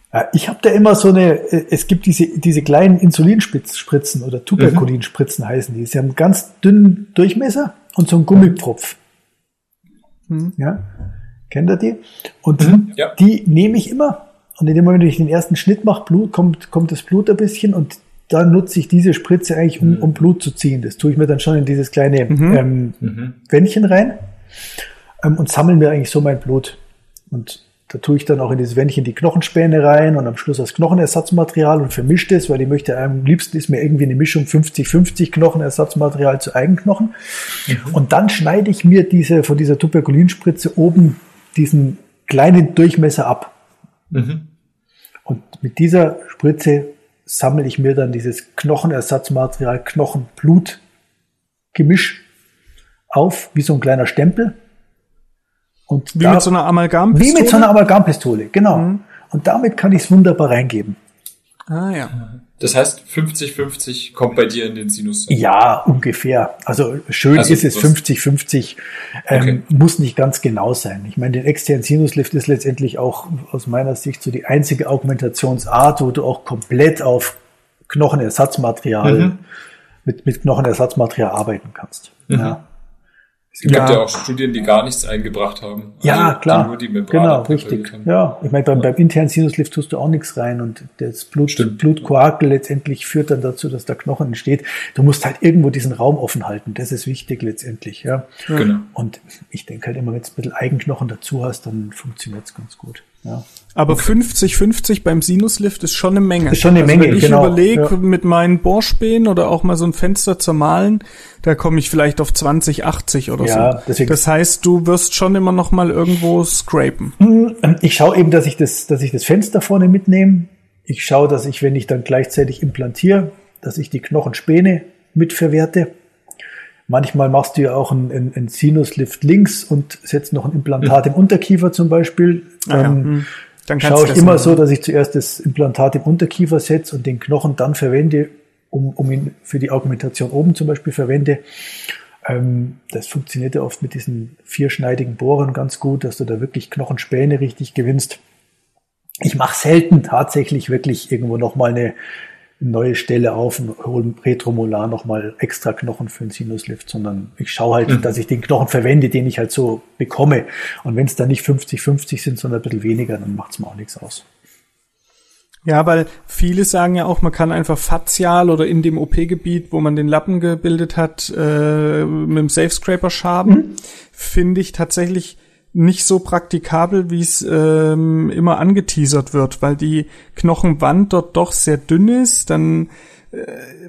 Äh, ich habe da immer so eine, äh, es gibt diese, diese kleinen Insulinspritzen oder Tuberkulinspritzen mhm. heißen die. Sie haben einen ganz dünnen Durchmesser und so einen Gummipfropf. Mhm. Ja, kennt ihr die? Und mhm. ja. die nehme ich immer. Und in dem Moment, wenn ich den ersten Schnitt mache, Blut, kommt, kommt das Blut ein bisschen und da nutze ich diese Spritze eigentlich, um, um Blut zu ziehen. Das tue ich mir dann schon in dieses kleine ähm, Wändchen rein ähm, und sammle mir eigentlich so mein Blut. Und da tue ich dann auch in dieses Wändchen die Knochenspäne rein und am Schluss das Knochenersatzmaterial und vermische das, weil ich möchte, am liebsten ist mir irgendwie eine Mischung 50-50 Knochenersatzmaterial zu Eigenknochen. Und dann schneide ich mir diese, von dieser Tuberkulinspritze oben diesen kleinen Durchmesser ab. Und mit dieser Spritze sammle ich mir dann dieses Knochenersatzmaterial, Knochen-Blut-Gemisch auf, wie so ein kleiner Stempel. Und Wie da- mit so einer Amalgampistole? wie mit so einer Amalgampistole, genau. Und damit kann ich es wunderbar reingeben. Ah ja. Das heißt, 50-50 kommt bei dir in den Sinus. Ja, ungefähr. Also schön Also ist es was- 50-50, ähm, Okay. muss nicht ganz genau sein. Ich meine, den externen Sinuslift ist letztendlich auch aus meiner Sicht so die einzige Augmentationsart, wo du auch komplett auf Knochenersatzmaterial, Mhm. mit, mit Knochenersatzmaterial arbeiten kannst. Ja. Es gibt Ja. ja auch Studien, die gar nichts eingebracht haben. Ja, Also, klar. Die nur die Membran genau, richtig. haben. Ja, ich meine, beim, beim internen Sinuslift tust du auch nichts rein und das Blut, Stimmt. Blutkoakel letztendlich führt dann dazu, dass der Knochen entsteht. Du musst halt irgendwo diesen Raum offen halten. Das ist wichtig letztendlich, ja. Genau. Und ich denke halt immer, wenn du ein bisschen Eigenknochen dazu hast, dann funktioniert es ganz gut. Ja. Aber 50-50 beim Sinuslift ist schon eine Menge. Ist schon eine also Menge, Wenn ich genau, überlege, ja. mit meinen Bohrspänen oder auch mal so ein Fenster zermahlen, da komme ich vielleicht auf 20-80 oder Ja, so. deswegen- das heißt, du wirst schon immer noch mal irgendwo scrapen. Ich schaue eben, dass ich das, dass ich das Fenster vorne mitnehme. Ich schaue, dass ich, wenn ich dann gleichzeitig implantiere, dass ich die Knochenspäne mitverwerte. Manchmal machst du ja auch einen, einen, einen Sinuslift links und setzt noch ein Implantat im Unterkiefer zum Beispiel. Ah ja, Dann hm. Dann schaue ich immer machen. so, dass ich zuerst das Implantat im Unterkiefer setze und den Knochen dann verwende, um, um ihn für die Augmentation oben zum Beispiel verwende. Ähm, das funktioniert ja oft mit diesen vierschneidigen Bohrern ganz gut, dass du da wirklich Knochenspäne richtig gewinnst. Ich mache selten tatsächlich wirklich irgendwo nochmal eine neue Stelle auf und hole retromolar nochmal extra Knochen für einen Sinuslift, sondern ich schaue halt, dass ich den Knochen verwende, den ich halt so bekomme. Und wenn es dann nicht 50-50 sind, sondern ein bisschen weniger, dann macht's mir auch nichts aus. Ja, weil viele sagen ja auch, man kann einfach fazial oder in dem OP-Gebiet, wo man den Lappen gebildet hat, äh, mit dem Safe Scraper schaben. Finde ich tatsächlich nicht so praktikabel, wie es ähm, immer angeteasert wird, weil die Knochenwand dort doch sehr dünn ist. Dann äh,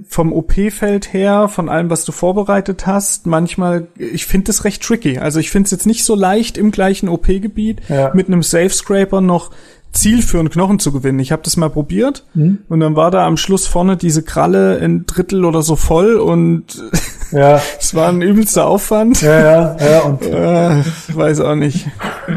vom OP-Feld her, von allem, was du vorbereitet hast, manchmal, ich finde das recht tricky. Also ich finde es jetzt nicht so leicht im gleichen OP-Gebiet Ja. mit einem Safe Scraper noch zielführend Knochen zu gewinnen. Ich habe das mal probiert und dann war da am Schluss vorne diese Kralle ein Drittel oder so voll und Ja, es war ein übelster Aufwand. ja, ja, ja und Äh, weiß auch nicht.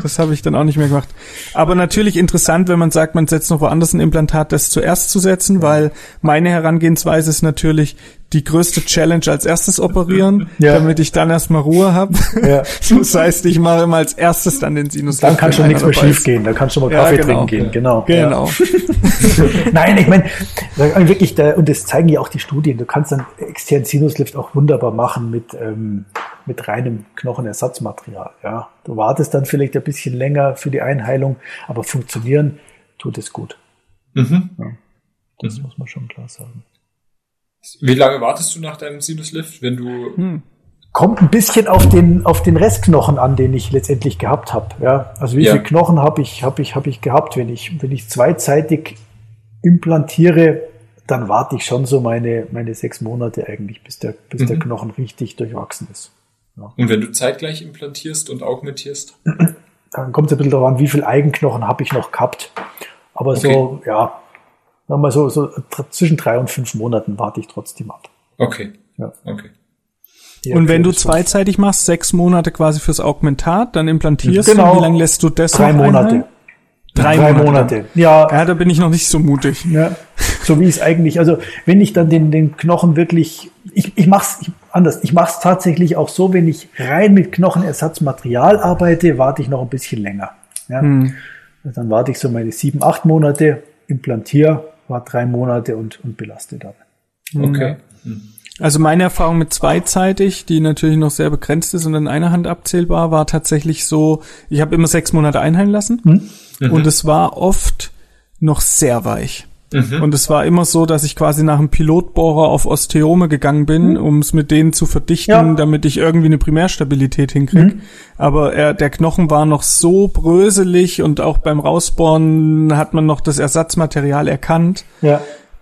Das habe ich dann auch nicht mehr gemacht. Aber natürlich interessant, wenn man sagt, man setzt noch woanders ein Implantat, das zuerst zu setzen, weil meine Herangehensweise ist natürlich die größte Challenge als erstes operieren, Ja. damit ich dann erstmal Ruhe habe. Ja. Das heißt, ich mache immer als erstes dann den Sinus. dann kann schon nichts mehr schief gehen. Da kannst du mal Ja, Kaffee genau. trinken gehen, genau. Genau. Ja. Nein, ich meine, wirklich, da, und das zeigen ja auch die Studien. Du kannst dann externen Sinuslift auch wunderbar machen mit, ähm, mit reinem Knochenersatzmaterial. Ja, du wartest dann vielleicht ein bisschen länger für die Einheilung, aber funktionieren tut es gut. Mhm. Das muss man schon klar sagen. Wie lange wartest du nach deinem Sinuslift, wenn du Hm. Kommt ein bisschen auf den, auf den Restknochen an, den ich letztendlich gehabt habe. Ja, also wie Ja. viele Knochen habe ich, habe ich, habe ich gehabt? Wenn ich, wenn ich zweizeitig implantiere, dann warte ich schon so meine, meine sechs Monate eigentlich, bis der, bis der Mhm. Knochen richtig durchwachsen ist. und wenn du zeitgleich implantierst und augmentierst? Dann kommt es ein bisschen darauf an, wie viel Eigenknochen habe ich noch gehabt. Aber so, ja, sagen wir mal so, so zwischen drei und fünf Monaten warte ich trotzdem ab. Okay. Ja. Okay. Ja, Und wenn du zweizeitig machst, sechs Monate quasi fürs Augmentat, dann implantierst Genau. du, wie lange lässt du das drei Monate. einhalten? Drei Monate. Ja, Ja, da bin ich noch nicht so mutig. Ja, so wie es eigentlich, also wenn ich dann den, den Knochen wirklich, ich, ich mache es anders, ich mache es tatsächlich auch so, wenn ich rein mit Knochenersatzmaterial arbeite, warte ich noch ein bisschen länger. Ja. Hm. Dann warte ich so meine sieben, acht Monate, implantiere, war drei Monate und, und belaste dann. Okay. Mhm. Also meine Erfahrung mit zweizeitig, die natürlich noch sehr begrenzt ist und in einer Hand abzählbar, war tatsächlich so, ich habe immer sechs Monate einheilen lassen Hm? und es war oft noch sehr weich. Mhm. Und es war immer so, dass ich quasi nach einem Pilotbohrer auf Osteome gegangen bin, mhm. um es mit denen zu verdichten, ja. damit ich irgendwie eine Primärstabilität hinkriege. Mhm. Aber er, der Knochen war noch so bröselig und auch beim Rausbohren hat man noch das Ersatzmaterial erkannt. Ja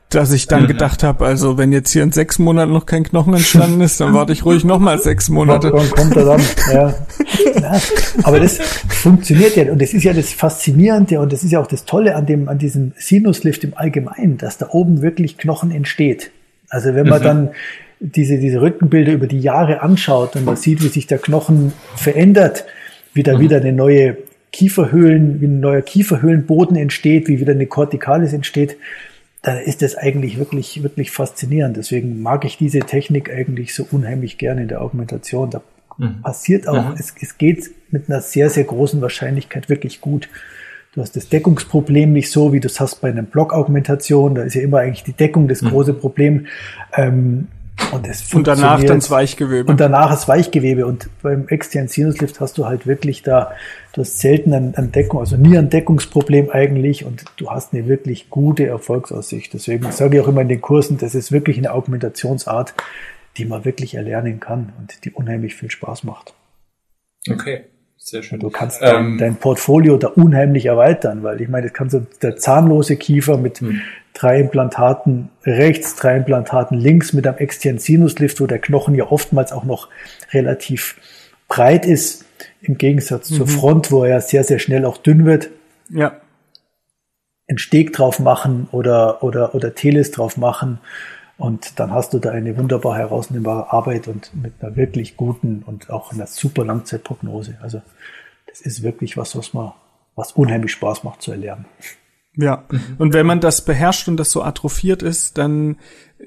dass ich dann gedacht habe, also wenn jetzt hier in sechs Monaten noch kein Knochen entstanden ist, dann warte ich ruhig noch mal sechs Monate. Dann kommt er dann, ja. ja. Aber das funktioniert ja und das ist ja das Faszinierende und das ist ja auch das Tolle an dem an diesem Sinuslift im Allgemeinen, dass da oben wirklich Knochen entsteht. Also wenn man mhm. dann diese diese Rückenbilder über die Jahre anschaut und man sieht, wie sich der Knochen verändert, wie da mhm. wieder eine neue Kieferhöhlen, wie ein neuer Kieferhöhlenboden entsteht, wie wieder eine Corticalis entsteht, dann ist das eigentlich wirklich, wirklich faszinierend. Deswegen mag ich diese Technik eigentlich so unheimlich gerne in der Augmentation. Da mhm. passiert auch, mhm. es, es geht mit einer sehr, sehr großen Wahrscheinlichkeit wirklich gut. Du hast das Deckungsproblem nicht so, wie du es hast bei einer Block-Augmentation. Da ist ja immer eigentlich die Deckung das mhm. große Problem. Ähm, und, es und danach dann das Weichgewebe. Und danach das Weichgewebe. Und beim externen Sinuslift hast du halt wirklich da, du hast selten an, an Deckung, also nie ein Deckungsproblem eigentlich und du hast eine wirklich gute Erfolgsaussicht. Deswegen sage ich auch immer in den Kursen, das ist wirklich eine Augmentationsart, die man wirklich erlernen kann und die unheimlich viel Spaß macht. Okay. Sehr schön. Du kannst ähm, dein, Portfolio da unheimlich erweitern, weil ich meine, das kann so der zahnlose Kiefer mit hm. drei Implantaten rechts, drei Implantaten links mit einem externen Sinuslift, wo der Knochen ja oftmals auch noch relativ breit ist, im Gegensatz mhm. zur Front, wo er sehr, sehr schnell auch dünn wird. Ja. Einen Steg drauf machen oder, oder, oder Teles drauf machen und dann hast du da eine wunderbar herausnehmbare Arbeit und mit einer wirklich guten und auch einer super Langzeitprognose. Also das ist wirklich was, was man, was unheimlich Spaß macht zu erlernen. Ja, und wenn man das beherrscht und das so atrophiert ist, dann, äh,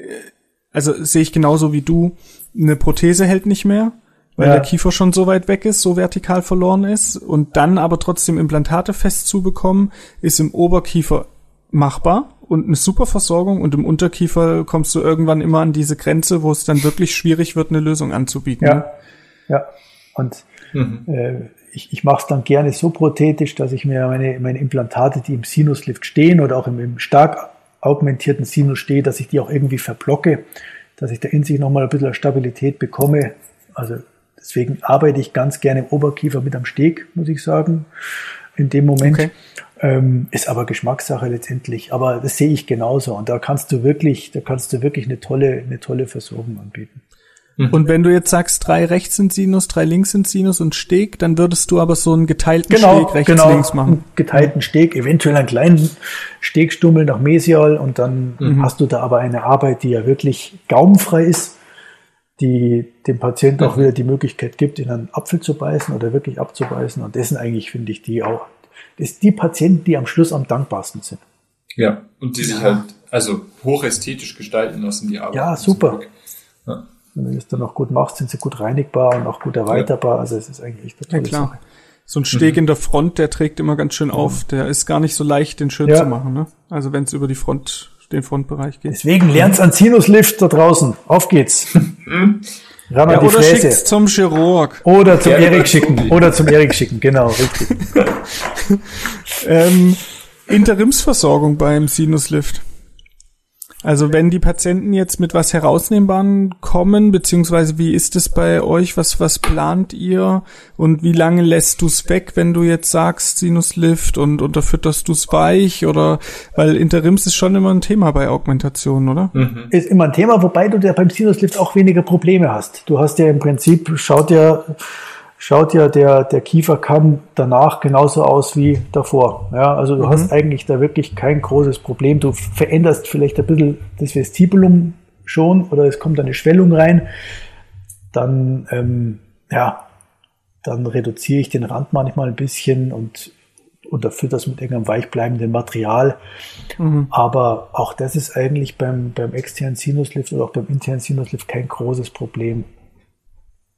also sehe ich genauso wie du, eine Prothese hält nicht mehr, weil ja. der Kiefer schon so weit weg ist, so vertikal verloren ist und dann aber trotzdem Implantate festzubekommen, ist im Oberkiefer machbar und eine super Versorgung und im Unterkiefer kommst du irgendwann immer an diese Grenze, wo es dann wirklich schwierig wird, eine Lösung anzubieten. Ja, ja. Und mhm. äh, ich, ich mache es dann gerne so prothetisch, dass ich mir meine, meine Implantate, die im Sinuslift stehen oder auch im, im stark augmentierten Sinus stehe, dass ich die auch irgendwie verblocke, dass ich da in sich nochmal ein bisschen Stabilität bekomme. Also deswegen arbeite ich ganz gerne im Oberkiefer mit am Steg, muss ich sagen, in dem Moment. Okay. Ähm, ist aber Geschmackssache letztendlich. Aber das sehe ich genauso. Und da kannst du wirklich, da kannst du wirklich eine tolle, eine tolle Versorgung anbieten. Mhm. Und wenn du jetzt sagst, drei rechts sind Sinus, drei links sind Sinus und Steg, dann würdest du aber so einen geteilten genau, Steg rechts, genau, links machen. Einen geteilten Steg, eventuell einen kleinen Stegstummel nach Mesial und dann mhm. hast du da aber eine Arbeit, die ja wirklich gaumenfrei ist, die dem Patienten auch mhm. wieder die Möglichkeit gibt, in einen Apfel zu beißen oder wirklich abzubeißen. Und dessen eigentlich finde ich die auch ist die Patienten, die am Schluss am dankbarsten sind. Ja, und die sich halt also hochästhetisch gestalten lassen, die Arbeit. Ja, super. Ja. Wenn du das dann auch gut machst, sind sie gut reinigbar und auch gut erweiterbar. Ja. Also es ist eigentlich total ja, klar. Sache. So ein Steg mhm. in der Front, der trägt immer ganz schön auf. Der ist gar nicht so leicht, den schön ja. zu machen. Ne? Also wenn es über die Front, den Frontbereich geht. Deswegen lernt's an Sinuslift da draußen. Auf geht's. Ran ja, die oder Fräse. zum Chirurg. Oder zum Erik schicken. Oder zum Erik schicken, genau, richtig. ähm, Interimsversorgung beim Sinuslift. Also wenn die Patienten jetzt mit was Herausnehmbaren kommen, beziehungsweise wie ist es bei euch, was, was plant ihr und wie lange lässt du es weg, wenn du jetzt sagst Sinuslift und unterfütterst du es weich oder, weil Interims ist schon immer ein Thema bei Augmentation, oder? Mhm. Ist immer ein Thema, wobei du ja beim Sinuslift auch weniger Probleme hast. Du hast ja im Prinzip, schaut ja, schaut ja der, der Kieferkamm danach genauso aus wie davor. Ja, also du mhm. hast eigentlich da wirklich kein großes Problem. Du veränderst vielleicht ein bisschen das Vestibulum schon oder es kommt eine Schwellung rein. Dann, ähm, ja, dann reduziere ich den Rand manchmal ein bisschen und unterfülle das mit irgendeinem weichbleibenden Material. Mhm. Aber auch das ist eigentlich beim, beim externen Sinuslift oder auch beim internen Sinuslift kein großes Problem.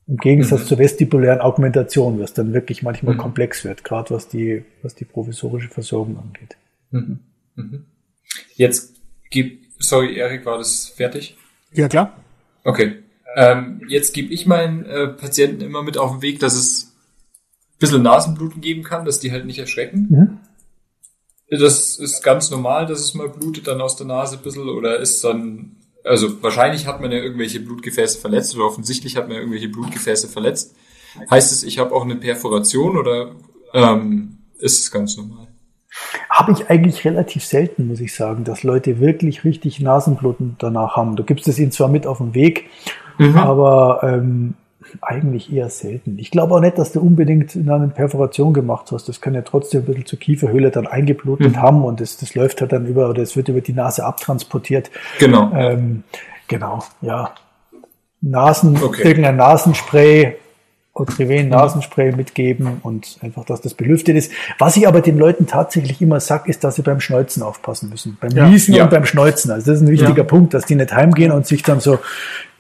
Im Gegensatz mhm. zur vestibulären Augmentation, was dann wirklich manchmal mhm. komplex wird, gerade was die, was die provisorische Versorgung angeht. Mhm. Mhm. Jetzt gib, sorry, Erik, war das fertig? Ja, klar. Okay. Ähm, jetzt gebe ich meinen äh, Patienten immer mit auf den Weg, dass es ein bisschen Nasenbluten geben kann, dass die halt nicht erschrecken. Mhm. das ist ganz normal, dass es mal blutet dann aus der Nase ein bisschen oder ist dann, also wahrscheinlich hat man ja irgendwelche Blutgefäße verletzt oder offensichtlich hat man ja irgendwelche Blutgefäße verletzt. Heißt es, ich habe auch eine Perforation oder ähm, ist es ganz normal? Habe ich eigentlich relativ selten, muss ich sagen, dass Leute wirklich richtig Nasenbluten danach haben. Du gibst es ihnen zwar mit auf den Weg, mhm. aber ähm, eigentlich eher selten. Ich glaube auch nicht, dass du unbedingt eine Perforation gemacht hast. Das kann ja trotzdem ein bisschen zur Kieferhöhle dann eingeblutet mhm. haben und das, das läuft halt dann über oder es wird über die Nase abtransportiert. Genau. Ähm, genau, ja. Nasen, okay. irgendein Nasenspray Otriven Nasenspray mitgeben und einfach, dass das belüftet ist. Was ich aber den Leuten tatsächlich immer sage, ist, dass sie beim Schneuzen aufpassen müssen. Beim ja. Niesen ja. und beim Schneuzen. Also das ist ein wichtiger ja. Punkt, dass die nicht heimgehen und sich dann so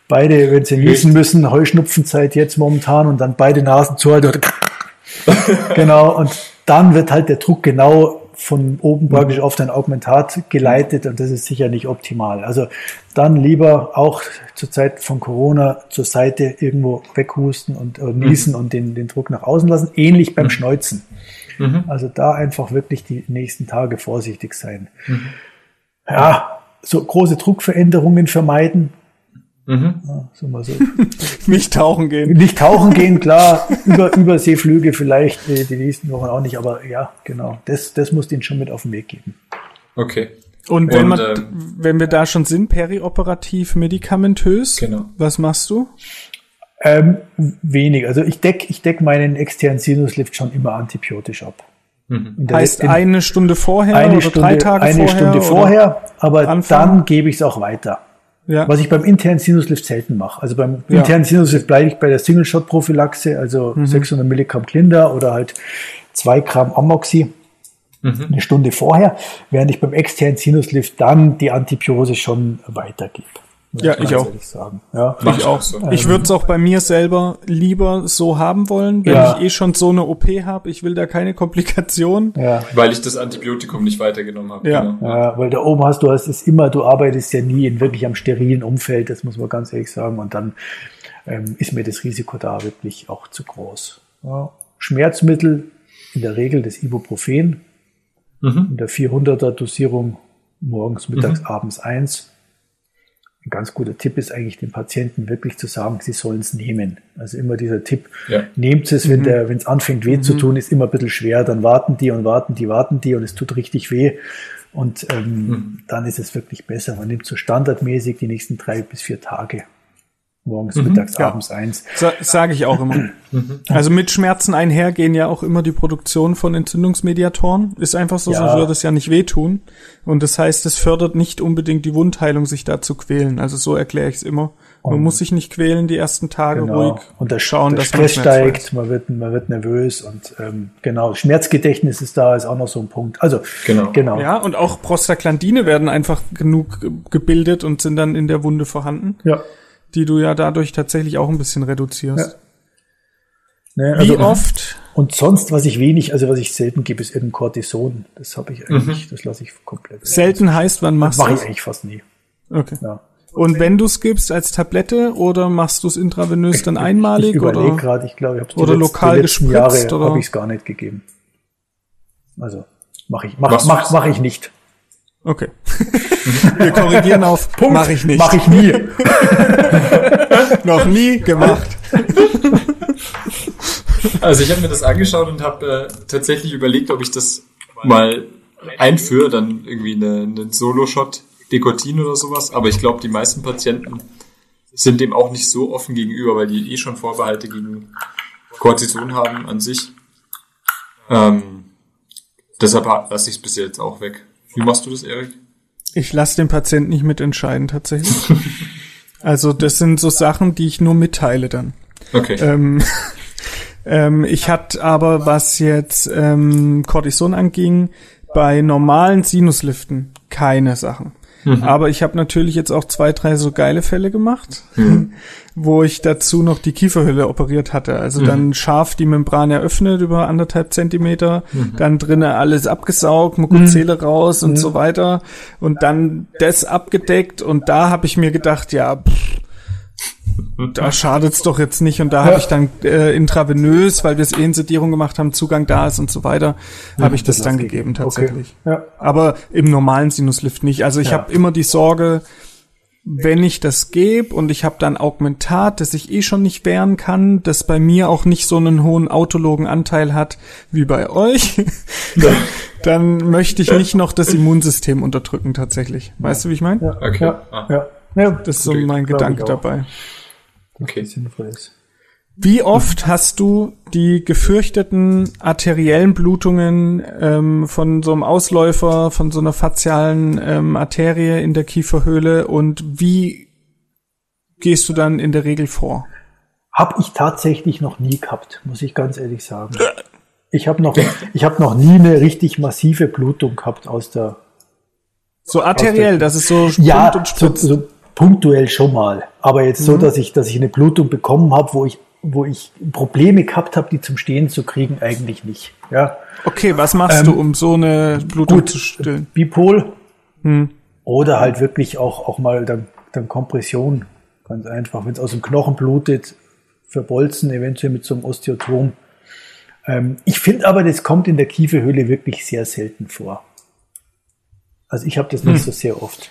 beide, wenn sie niesen müssen, Heuschnupfenzeit jetzt momentan und dann beide Nasen zuhalten. genau, und dann wird halt der Druck genau von oben praktisch auf dein Augmentat geleitet und das ist sicher nicht optimal. Also dann lieber auch zur Zeit von Corona zur Seite irgendwo weghusten und äh, niesen mhm. und den, den Druck nach außen lassen. Ähnlich beim mhm. Schneuzen. Mhm. Also da einfach wirklich die nächsten Tage vorsichtig sein. Mhm. Ja, so große Druckveränderungen vermeiden. Mhm. Ja, so mal so. nicht tauchen gehen. Nicht tauchen gehen, klar. Über, Überseeflüge vielleicht äh, die nächsten Wochen auch nicht, aber ja, genau. Das, das muss den schon mit auf den Weg geben. Okay. Und wenn, Und, man, ähm, wenn wir da schon sind, perioperativ, medikamentös, genau. was machst du? Ähm, wenig. Also ich deck, ich deck meinen externen Sinuslift schon immer antibiotisch ab. Mhm. Heißt eine Stunde vorher eine oder Stunde, drei Tage eine vorher? Eine Stunde vorher, aber Anfang? dann gebe ich es auch weiter. Ja. Was ich beim internen Sinuslift selten mache. Also beim ja. internen Sinuslift bleibe ich bei der Single-Shot-Prophylaxe, also mhm. 600 Milligramm Klinder oder halt zwei Gramm Amoxi mhm. eine Stunde vorher, während ich beim externen Sinuslift dann die Antibiose schon weitergebe. Ja, ich auch. Sagen. Ja, ich auch. So. Ich würde es auch bei mir selber lieber so haben wollen, wenn ja. ich eh schon so eine OP habe. Ich will da keine Komplikation. Ja. Weil ich das Antibiotikum nicht weitergenommen habe. Ja. Genau. ja, weil da oben hast du hast es immer, du arbeitest ja nie in wirklich am sterilen Umfeld, das muss man ganz ehrlich sagen. Und dann ähm, ist mir das Risiko da wirklich auch zu groß. Ja. Schmerzmittel in der Regel das Ibuprofen mhm. in der 400er Dosierung morgens, mittags, mhm. abends eins ein ganz guter Tipp ist eigentlich den Patienten wirklich zu sagen, sie sollen es nehmen. Also immer dieser Tipp, ja. nehmt es, wenn mhm. der, wenn es anfängt weh mhm. zu tun, ist immer ein bisschen schwer, dann warten die und warten die, warten die und es tut richtig weh. Und ähm, mhm. dann ist es wirklich besser. Man nimmt so standardmäßig die nächsten drei bis vier Tage morgens, mhm, mittags, ja. abends eins. Sa Sage ich auch immer. Mhm. Also mit Schmerzen einher gehen ja auch immer die Produktion von Entzündungsmediatoren. Ist einfach so, ja. so würde es ja nicht wehtun. Und das heißt, es fördert nicht unbedingt die Wundheilung, sich da zu quälen. Also so erkläre ich es immer. man muss sich nicht quälen die ersten Tage genau. ruhig. Und der, schauen, der dass Stress man steigt, man wird, man wird nervös und ähm, genau, Schmerzgedächtnis ist da, ist auch noch so ein Punkt. Also genau. genau. Ja, und auch Prostaglandine werden einfach genug gebildet und sind dann in der Wunde vorhanden. Ja die du ja dadurch tatsächlich auch ein bisschen reduzierst. Ja. Also, Wie oft? Und sonst, was ich wenig, also was ich selten gebe, ist eben Cortison. Das habe ich eigentlich, mhm. das lasse ich komplett. Selten aus. heißt, wann machst du Mache ich eigentlich fast nie. Okay. Ja. Und wenn du es gibst als Tablette oder machst du es intravenös dann einmalig? Ich überlege gerade, ich glaube, ich habe es oder lokal gespritzt Jahre oder habe ich es gar nicht gegeben. Also mache ich, mach, mach, mach ich nicht. Okay. Wir korrigieren auf Punkt. Mach ich nicht. Mach ich nie. Noch nie gemacht. Also ich habe mir das angeschaut und habe äh, tatsächlich überlegt, ob ich das mal einführe, dann irgendwie einen eine Solo-Shot, Dekotin oder sowas. Aber ich glaube, die meisten Patienten sind dem auch nicht so offen gegenüber, weil die eh schon Vorbehalte gegen Cortison haben an sich. Ähm, deshalb lasse ich es bis jetzt auch weg. Wie machst du das, Erik? Ich lasse den Patienten nicht mitentscheiden, tatsächlich. also das sind so Sachen, die ich nur mitteile dann. Okay. Ähm, ähm, ich hatte aber, was jetzt ähm, Cortison anging, bei normalen Sinusliften keine Sachen. Mhm. Aber ich habe natürlich jetzt auch zwei, drei so geile Fälle gemacht, mhm. wo ich dazu noch die Kieferhülle operiert hatte. Also mhm. dann scharf die Membran eröffnet über anderthalb Zentimeter, mhm. dann drinnen alles abgesaugt, Mukozele mhm. raus und so weiter und dann das abgedeckt und da habe ich mir gedacht, ja, pff, da schadet's doch jetzt nicht und da ja. habe ich dann äh, intravenös, weil wir es eh in Sedierung gemacht haben, Zugang da ist und so weiter, ja, habe ich das, das dann gegeben tatsächlich. Okay. Ja. Aber im normalen Sinuslift nicht. Also ich ja. habe immer die Sorge, wenn ich das gebe und ich habe dann Augmentat, das ich eh schon nicht wehren kann, das bei mir auch nicht so einen hohen autologen Anteil hat wie bei euch, dann möchte ich nicht noch das Immunsystem unterdrücken tatsächlich. Weißt du, wie ich meine? Ja, okay. Ja, ah. Ja. Das ist so mein Gedanke dabei. Okay. Sinnvoll ist. Wie oft hast du die gefürchteten arteriellen Blutungen ähm, von so einem Ausläufer, von so einer fazialen ähm, Arterie in der Kieferhöhle und wie gehst du dann in der Regel vor? Hab ich tatsächlich noch nie gehabt, muss ich ganz ehrlich sagen. Ich habe noch, ich habe noch nie eine richtig massive Blutung gehabt aus der. So arteriell, das ist so ja, und so, so punktuell schon mal. Aber jetzt mhm. so, dass ich, dass ich eine Blutung bekommen habe, wo ich wo ich Probleme gehabt habe, die zum Stehen zu kriegen, eigentlich nicht. Ja. Okay, was machst ähm, du, um so eine Blutung gut, zu stillen? Bipol hm. oder halt wirklich auch, auch mal dann, dann Kompression, ganz einfach. Wenn es aus dem Knochen blutet, verbolzen, eventuell mit so einem Osteotom. Ähm, ich finde aber, das kommt in der Kieferhöhle wirklich sehr selten vor. Also ich habe das nicht hm. so sehr oft.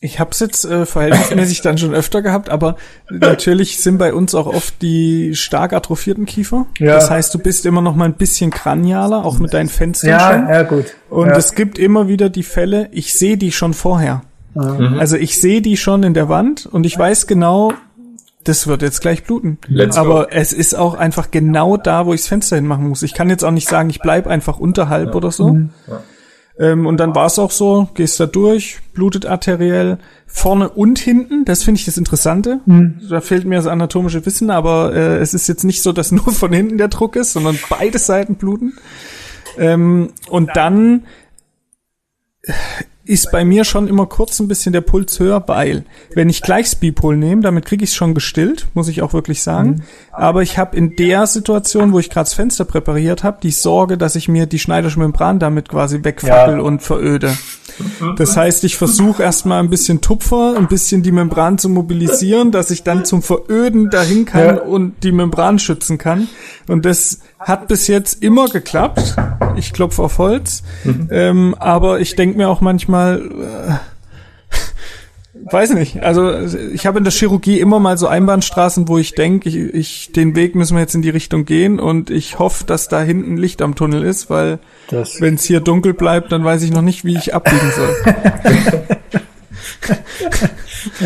Ich habe es jetzt äh, verhältnismäßig dann schon öfter gehabt, aber natürlich sind bei uns auch oft die stark atrophierten Kiefer. Ja. Das heißt, du bist immer noch mal ein bisschen kranialer, auch mit deinen Fenstern ja, schon. Ja, gut. Und ja. es gibt immer wieder die Fälle, ich sehe die schon vorher. Mhm. Also ich sehe die schon in der Wand und ich weiß genau, das wird jetzt gleich bluten. Let's Aber go. es ist auch einfach genau da, wo ich das Fenster hinmachen muss. Ich kann jetzt auch nicht sagen, ich bleib einfach unterhalb ja. oder so. Mhm. Ja. Ähm, und dann war es auch so, gehst da durch, blutet arteriell, vorne und hinten, das finde ich das Interessante. Mhm. Da fehlt mir das anatomische Wissen, aber äh, es ist jetzt nicht so, dass nur von hinten der Druck ist, sondern beide Seiten bluten. Ähm, und dann ist bei mir schon immer kurz ein bisschen der Puls höher, weil wenn ich gleich Spipol nehme, damit kriege ich es schon gestillt, muss ich auch wirklich sagen. Mhm. Aber ich habe in der Situation, wo ich gerade das Fenster präpariert habe, die Sorge, dass ich mir die schneiderische Membran damit quasi wegfackel ja. und veröde. Das heißt, ich versuche erstmal ein bisschen Tupfer, ein bisschen die Membran zu mobilisieren, dass ich dann zum Veröden dahin kann ja. und die Membran schützen kann. Und das hat bis jetzt immer geklappt. Ich klopfe auf Holz. Mhm. Ähm, aber ich denke mir auch manchmal, äh, weiß nicht. Also ich habe in der Chirurgie immer mal so Einbahnstraßen, wo ich denke, ich, ich, den Weg müssen wir jetzt in die Richtung gehen und ich hoffe, dass da hinten Licht am Tunnel ist, weil wenn es hier dunkel bleibt, dann weiß ich noch nicht, wie ich abbiegen soll.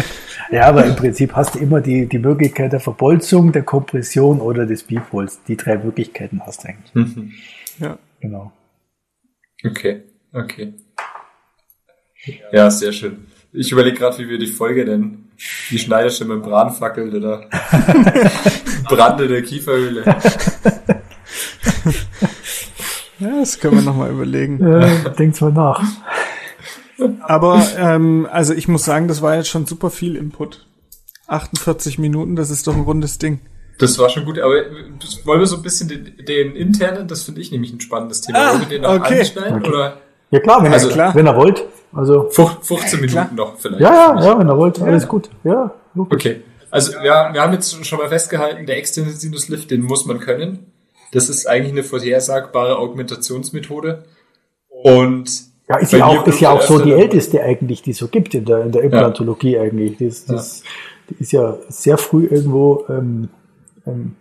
ja, aber im Prinzip hast du immer die, die Möglichkeit der Verbolzung, der Kompression oder des Bipols. Die drei Möglichkeiten hast du eigentlich. Mhm. Ja. Genau. Okay, okay. Ja, sehr schön. Ich überlege gerade, wie wir die Folge nennen. Die schneiderische Membran fackelt oder Brand in der Kieferhöhle. Ja, das können wir nochmal überlegen. Äh, denkt mal nach. Aber ähm, also ich muss sagen, das war jetzt schon super viel Input. 48 Minuten, das ist doch ein rundes Ding. Das war schon gut, aber wollen wir so ein bisschen den, den internen, das finde ich nämlich ein spannendes Thema. Ah, wollen wir den noch okay. anschneiden? Okay. Oder? Ja klar, wenn, also, ihr, klar. wenn ihr wollt. Also 15 Minuten klar. noch vielleicht. Ja, ja, ja, wenn ihr wollt, alles gut. Ja, logisch. Okay. Also ja, wir haben jetzt schon mal festgehalten, der externe Sinuslift, den muss man können. Das ist eigentlich eine vorhersagbare Augmentationsmethode. Und ja, ist ja auch, ist ja auch so die älteste eigentlich, die es so gibt in der, in der Implantologie ja. eigentlich. Das, das, ja. Die ist ja sehr früh irgendwo ähm, ähm,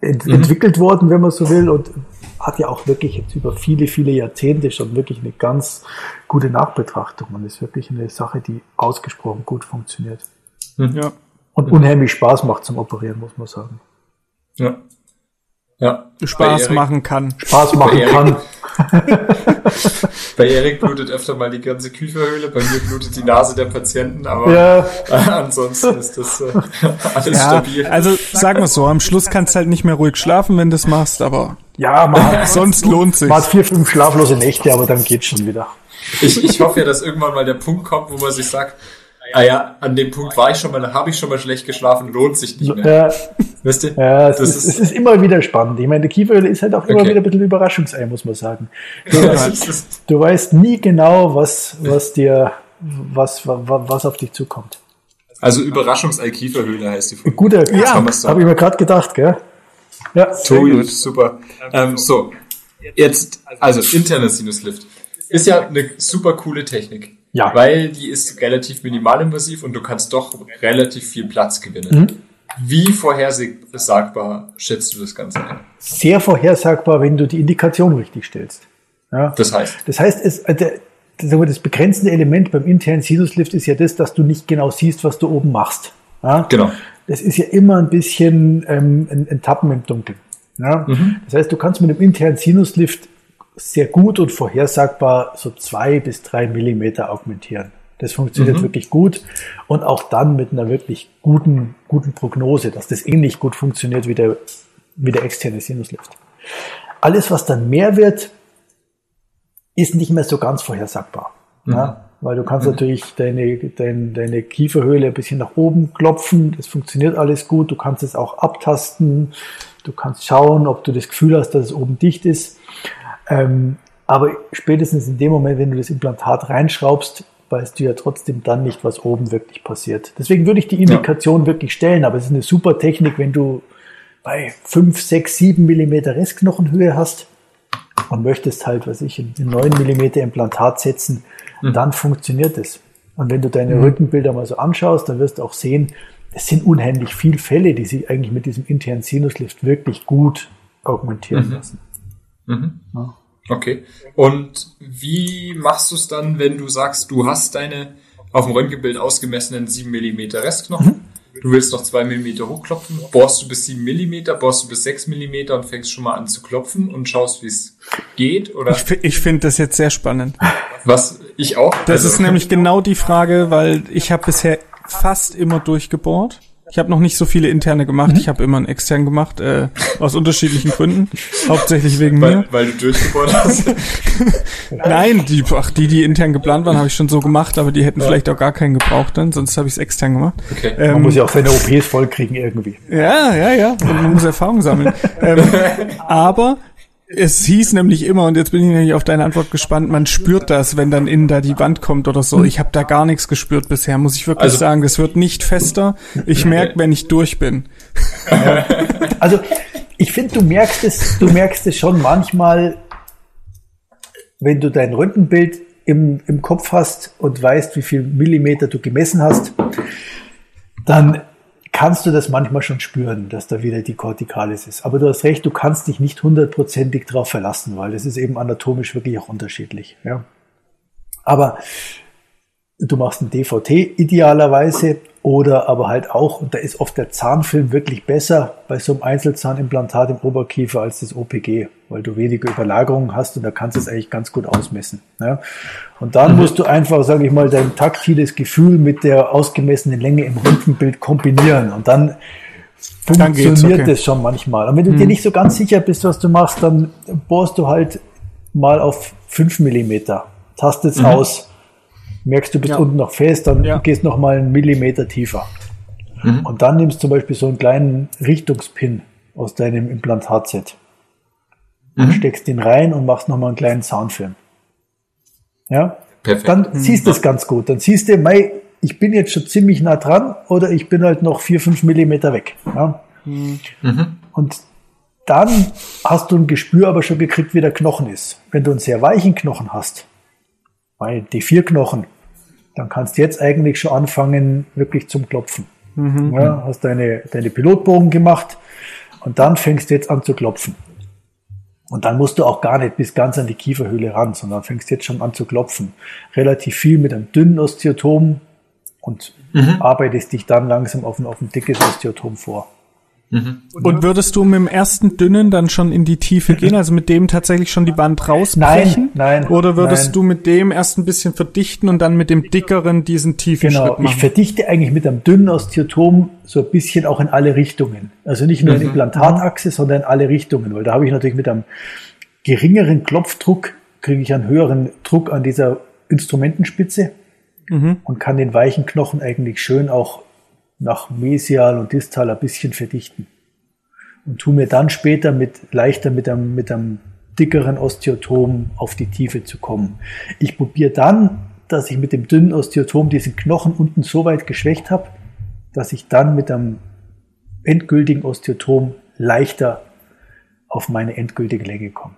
ent mhm. entwickelt worden, wenn man so will, und hat ja auch wirklich jetzt über viele, viele Jahrzehnte schon wirklich eine ganz gute Nachbetrachtung und ist wirklich eine Sache, die ausgesprochen gut funktioniert. Mhm. Ja. Und unheimlich Spaß macht zum Operieren, muss man sagen. Ja. Ja. Spaß machen kann. Spaß machen kann. bei Erik blutet öfter mal die ganze Kieferhöhle, bei mir blutet die Nase der Patienten, aber ja. ansonsten ist das äh, alles ja, stabil. Also sagen wir so, am Schluss kannst du halt nicht mehr ruhig schlafen, wenn du das machst, aber ja, man sonst lohnt sich. Man hat vier, fünf schlaflose Nächte, aber dann geht's schon wieder. Ich, ich hoffe ja, dass irgendwann mal der Punkt kommt, wo man sich sagt, ah ja, an dem Punkt war ich schon mal, da habe ich schon mal schlecht geschlafen, lohnt sich nicht mehr. Ja, Wisst ihr? Ja, es, ist, ist, es ist immer wieder spannend. Ich meine, die Kieferöle ist halt auch immer okay. wieder ein bisschen Überraschungsei, muss man sagen. Du, weißt, du weißt nie genau, was, was dir, was, was, auf dich zukommt. Also Überraschungs-Kieferhöhle heißt die Folge. Guter, ja, habe ich mir gerade gedacht, gell? Ja, Tobi, super. Ähm, so, jetzt, also interner Sinuslift. Ist ja eine super coole Technik. Ja. Weil die ist relativ minimalinvasiv und du kannst doch relativ viel Platz gewinnen. Mhm. Wie vorhersagbar schätzt du das Ganze ein? Sehr vorhersagbar, wenn du die Indikation richtig stellst. Ja. Das heißt? Das heißt, es, äh, das begrenzende Element beim internen Sinuslift ist ja das, dass du nicht genau siehst, was du oben machst. Ja? Genau. Das ist ja immer ein bisschen ähm, ein, ein Tappen im Dunkeln. Ja? Mhm. Das heißt, du kannst mit dem internen Sinuslift sehr gut und vorhersagbar so zwei bis drei Millimeter augmentieren. Das funktioniert mhm. wirklich gut und auch dann mit einer wirklich guten, guten Prognose, dass das ähnlich gut funktioniert wie der, wie der externe Sinuslift. Alles, was dann mehr wird, ist nicht mehr so ganz vorhersagbar. Mhm. Ja? Weil du kannst mhm. natürlich deine, deine, deine Kieferhöhle ein bisschen nach oben klopfen, das funktioniert alles gut, du kannst es auch abtasten, du kannst schauen, ob du das Gefühl hast, dass es oben dicht ist. Ähm, aber spätestens in dem Moment, wenn du das Implantat reinschraubst, weißt du ja trotzdem dann nicht, was oben wirklich passiert. Deswegen würde ich die Indikation ja. wirklich stellen, aber es ist eine super Technik, wenn du bei 5, 6, 7 Millimeter Restknochenhöhe hast, und möchtest halt, was ich, ein 9 mm Implantat setzen, mhm. dann funktioniert es. Und wenn du deine mhm. Rückenbilder mal so anschaust, dann wirst du auch sehen, es sind unheimlich viele Fälle, die sich eigentlich mit diesem internen Sinuslift wirklich gut augmentieren mhm. lassen. Mhm. Ja. Okay. Und wie machst du es dann, wenn du sagst, du hast deine auf dem Röntgenbild ausgemessenen 7 mm Restknochen? Mhm. Du willst noch zwei Millimeter hochklopfen, bohrst du bis sieben Millimeter, bohrst du bis sechs Millimeter und fängst schon mal an zu klopfen und schaust, wie es geht, oder? Ich, ich finde das jetzt sehr spannend. Was ich auch. Das also, ist nämlich genau die Frage, weil ich habe bisher fast immer durchgebohrt. Ich habe noch nicht so viele interne gemacht. Mhm. Ich habe immer einen extern gemacht, äh, aus unterschiedlichen Gründen. Hauptsächlich wegen weil, mir. Weil du durchgebohrt hast. Nein, die, ach, die, die intern geplant waren, habe ich schon so gemacht, aber die hätten ja. vielleicht auch gar keinen gebraucht dann, sonst habe ich es extern gemacht. Okay. Ähm, man muss ja auch seine OPs vollkriegen irgendwie. Ja, ja, ja. Und man muss Erfahrung sammeln. ähm, aber es hieß nämlich immer, und jetzt bin ich nämlich auf deine Antwort gespannt, man spürt das, wenn dann innen da die Wand kommt oder so. Ich habe da gar nichts gespürt bisher, muss ich wirklich also, sagen. Das wird nicht fester. Ich merke, wenn ich durch bin. Also ich finde, du merkst es, du merkst es schon manchmal, wenn du dein Röntgenbild im, im Kopf hast und weißt, wie viel Millimeter du gemessen hast, dann kannst du das manchmal schon spüren, dass da wieder die Kortikalis ist. Aber du hast recht, du kannst dich nicht hundertprozentig darauf verlassen, weil das ist eben anatomisch wirklich auch unterschiedlich. Ja. Aber du machst ein DVT idealerweise oder aber halt auch, und da ist oft der Zahnfilm wirklich besser bei so einem Einzelzahnimplantat im Oberkiefer als das OPG, weil du weniger Überlagerungen hast und da kannst du es eigentlich ganz gut ausmessen. Ja. Und dann mhm. musst du einfach, sage ich mal, dein taktiles Gefühl mit der ausgemessenen Länge im Röntgenbild kombinieren und dann funktioniert okay. das schon manchmal. Und wenn du mhm. dir nicht so ganz sicher bist, was du machst, dann bohrst du halt mal auf fünf Millimeter, tastest mhm. aus merkst du bist ja. unten noch fest, dann ja. gehst noch mal einen Millimeter tiefer. Mhm. Und dann nimmst du zum Beispiel so einen kleinen Richtungspin aus deinem Implantatset. Mhm. Steckst den rein und machst noch mal einen kleinen Soundfilm. Ja? Perfekt. Dann mhm. siehst du es ganz gut. Dann siehst du, mei, ich bin jetzt schon ziemlich nah dran oder ich bin halt noch vier, fünf Millimeter weg. Ja? Mhm. Und dann hast du ein Gespür aber schon gekriegt, wie der Knochen ist. Wenn du einen sehr weichen Knochen hast, weil die vier Knochen, dann kannst du jetzt eigentlich schon anfangen, wirklich zum Klopfen. Mhm. Ja, hast deine, deine Pilotbogen gemacht und dann fängst du jetzt an zu klopfen. Und dann musst du auch gar nicht bis ganz an die Kieferhöhle ran, sondern fängst jetzt schon an zu klopfen. Relativ viel mit einem dünnen Osteotom und mhm. arbeitest dich dann langsam auf ein, auf ein dickes Osteotom vor. Mhm. Und würdest du mit dem ersten dünnen dann schon in die Tiefe gehen, also mit dem tatsächlich schon die Wand rausbrechen? Nein, nein. Oder würdest nein. du mit dem erst ein bisschen verdichten und dann mit dem dickeren diesen tiefen genau, Schritt machen? Ich verdichte eigentlich mit einem dünnen Osteotom so ein bisschen auch in alle Richtungen. Also nicht nur mhm. in Implantatachse, sondern in alle Richtungen, weil da habe ich natürlich mit einem geringeren Klopfdruck kriege ich einen höheren Druck an dieser Instrumentenspitze mhm. und kann den weichen Knochen eigentlich schön auch nach mesial und distal ein bisschen verdichten. Und tu mir dann später mit leichter mit einem, mit einem dickeren Osteotom auf die Tiefe zu kommen. Ich probiere dann, dass ich mit dem dünnen Osteotom diesen Knochen unten so weit geschwächt habe, dass ich dann mit einem endgültigen Osteotom leichter auf meine endgültige Länge komme.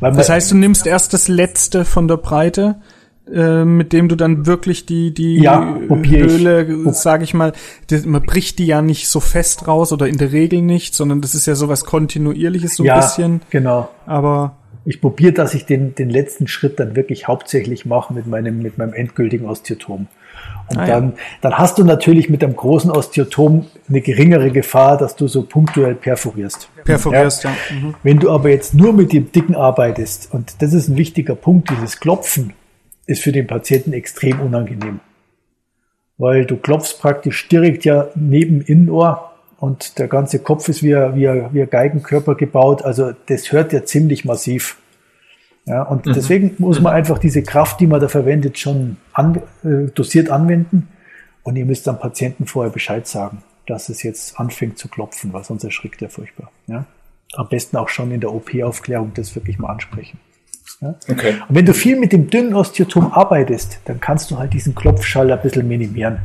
das heißt, du nimmst erst das letzte von der Breite, äh, mit dem du dann wirklich die die ja, Höhle, sage ich mal, das, man bricht die ja nicht so fest raus oder in der Regel nicht, sondern das ist ja sowas kontinuierliches so ein ja, bisschen. Genau. Aber ich probiere, dass ich den den letzten Schritt dann wirklich hauptsächlich mache mit meinem mit meinem endgültigen Osteotom. Und ah, dann, ja. dann hast du natürlich mit einem großen Osteotom eine geringere Gefahr, dass du so punktuell perforierst. Perforierst, ja. ja. Mhm. Wenn du aber jetzt nur mit dem Dicken arbeitest, und das ist ein wichtiger Punkt, dieses Klopfen ist für den Patienten extrem unangenehm. Weil du klopfst praktisch direkt ja neben Innenohr und der ganze Kopf ist wie ein, wie ein, wie ein Geigenkörper gebaut. Also das hört ja ziemlich massiv. Ja, und mhm. deswegen muss man einfach diese Kraft, die man da verwendet, schon an, äh, dosiert anwenden. Und ihr müsst am Patienten vorher Bescheid sagen, dass es jetzt anfängt zu klopfen, weil sonst erschrickt er furchtbar. Ja? Am besten auch schon in der OP-Aufklärung das wirklich mal ansprechen. Ja? Okay. Und wenn du viel mit dem dünnen Osteotom arbeitest, dann kannst du halt diesen Klopfschall ein bisschen minimieren.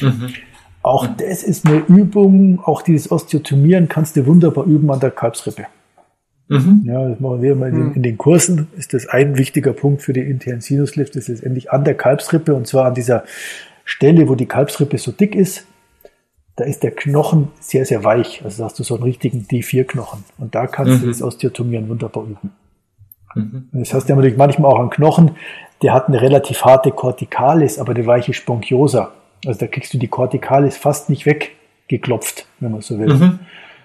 Mhm. Auch mhm. das ist eine Übung, auch dieses Osteotomieren kannst du wunderbar üben an der Kalbsrippe. Mhm. Ja, das machen wir immer mhm. in, den Kursen. Ist das ein wichtiger Punkt für den internen Sinuslift, ist letztendlich an der Kalbsrippe und zwar an dieser Stelle, wo die Kalbsrippe so dick ist. Da ist der Knochen sehr, sehr weich. Also da hast du so einen richtigen D4-Knochen. Und da kannst mhm. du das Osteotomieren wunderbar üben. Mhm. Das heißt ja natürlich manchmal auch ein Knochen, der hat eine relativ harte Corticalis, aber eine weiche Sponchiosa. Also da kriegst du die Corticalis fast nicht weggeklopft, wenn man so will. Mhm.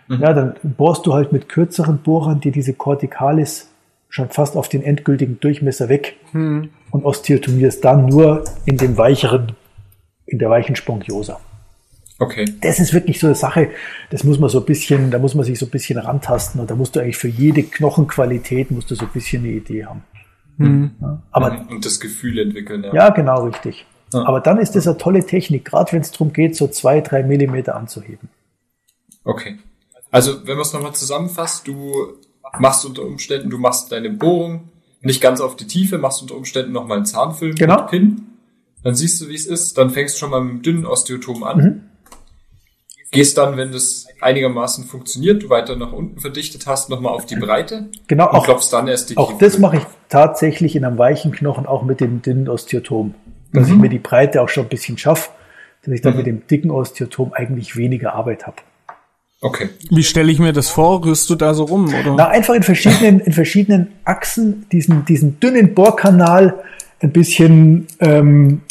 Mhm. Ja, dann bohrst du halt mit kürzeren Bohrern dir diese Corticalis schon fast auf den endgültigen Durchmesser weg mhm. und osteotomierst dann nur in dem weicheren, in der weichen Sponchiosa. Okay. Das ist wirklich so eine Sache, das muss man so ein bisschen, da muss man sich so ein bisschen rantasten und da musst du eigentlich für jede Knochenqualität musst du so ein bisschen eine Idee haben. Mhm. Ja, aber, und das Gefühl entwickeln. Ja, ja genau, richtig. Ja. Aber dann ist das eine tolle Technik, gerade wenn es darum geht, so zwei, drei Millimeter anzuheben. Okay. Also, wenn man es nochmal zusammenfasst, du machst unter Umständen, du machst deine Bohrung nicht ganz auf die Tiefe, machst unter Umständen nochmal einen Zahnfilm genau. mit Pin. Dann siehst du, wie es ist. Dann fängst du schon mal mit dem dünnen Osteotom an. Mhm. Gehst dann, wenn das einigermaßen funktioniert, du weiter nach unten verdichtet hast, nochmal auf die Breite. Genau. Und auch, klopfst dann erst die Auch das mache ich tatsächlich in einem weichen Knochen, auch mit dem dünnen Osteotom. Dass mhm. ich mir die Breite auch schon ein bisschen schaffe, dass ich dann mhm. mit dem dicken Osteotom eigentlich weniger Arbeit habe. Okay. Wie stelle ich mir das vor? Rührst du da so rum? Oder? Na, einfach in verschiedenen, in verschiedenen Achsen diesen, diesen dünnen Bohrkanal ein bisschen ähm,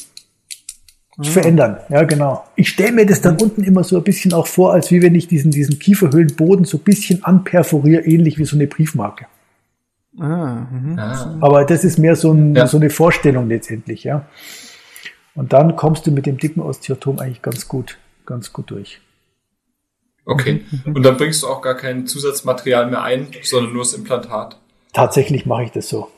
mhm. verändern. Ja, genau. Ich stelle mir das dann mhm. unten immer so ein bisschen auch vor, als wie wenn ich diesen, diesen Kieferhöhlenboden so ein bisschen anperforiere, ähnlich wie so eine Briefmarke. Ah, ah. Aber das ist mehr so, ein, ja. so eine Vorstellung letztendlich, ja. Und dann kommst du mit dem dicken Osteotom eigentlich ganz gut, ganz gut durch. Okay. Mhm. Und dann bringst du auch gar kein Zusatzmaterial mehr ein, sondern nur das Implantat. Tatsächlich mache ich das so.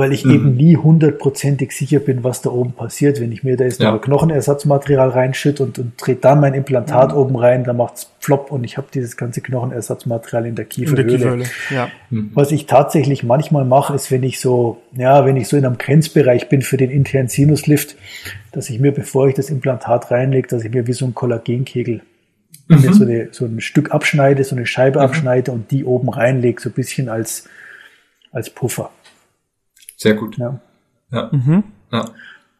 Weil ich mhm. eben nie hundertprozentig sicher bin, was da oben passiert. Wenn ich mir da jetzt ja. noch Knochenersatzmaterial reinschütte und, und drehe dann mein Implantat mhm. oben rein, dann macht's flop und ich habe dieses ganze Knochenersatzmaterial in der Kieferhöhle. In der Kieferhöhle. Ja. Mhm. Was ich tatsächlich manchmal mache, ist, wenn ich so, ja, wenn ich so in einem Grenzbereich bin für den internen Sinuslift, dass ich mir, bevor ich das Implantat reinlege, dass ich mir wie so ein Kollagenkegel mhm. mir so, eine, so ein Stück abschneide, so eine Scheibe mhm. abschneide und die oben reinlege, so ein bisschen als, als Puffer. Sehr gut. Ja. Ja. Mhm. ja.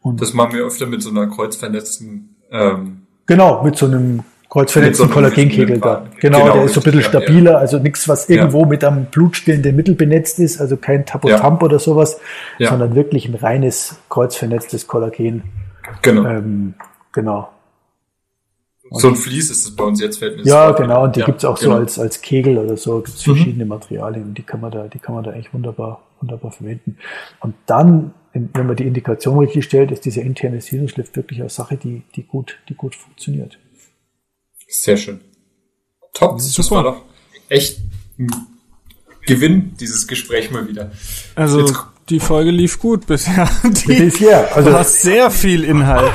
Und das machen wir öfter mit so einer kreuzvernetzten. Ähm, genau, mit so einem kreuzvernetzten so Kollagenkegel da. Genau, genau, der ist so ein bisschen stabiler, ja. also nichts, was irgendwo ja. mit einem blutstillenden Mittel benetzt ist, also kein Tapotamp ja. oder sowas, sondern wirklich ein reines kreuzvernetztes Kollagen. Genau. Ähm, genau. So ein Vlies ist es bei uns jetzt, fällt mir Ja, genau, und die ja, gibt's auch genau. so als, als Kegel oder so, gibt's mhm. verschiedene mhm. Materialien, die kann man da, die kann man da eigentlich wunderbar, wunderbar verwenden. Und dann, wenn man die Indikation richtig stellt, ist dieser interne Sinuslift wirklich eine Sache, die, die gut, die gut funktioniert. Sehr schön. Top, das, das war doch echt ein Gewinn, dieses Gespräch mal wieder. Also, Jetzt, die Folge lief gut bisher. Die, bisher. Also, du hast sehr viel Inhalt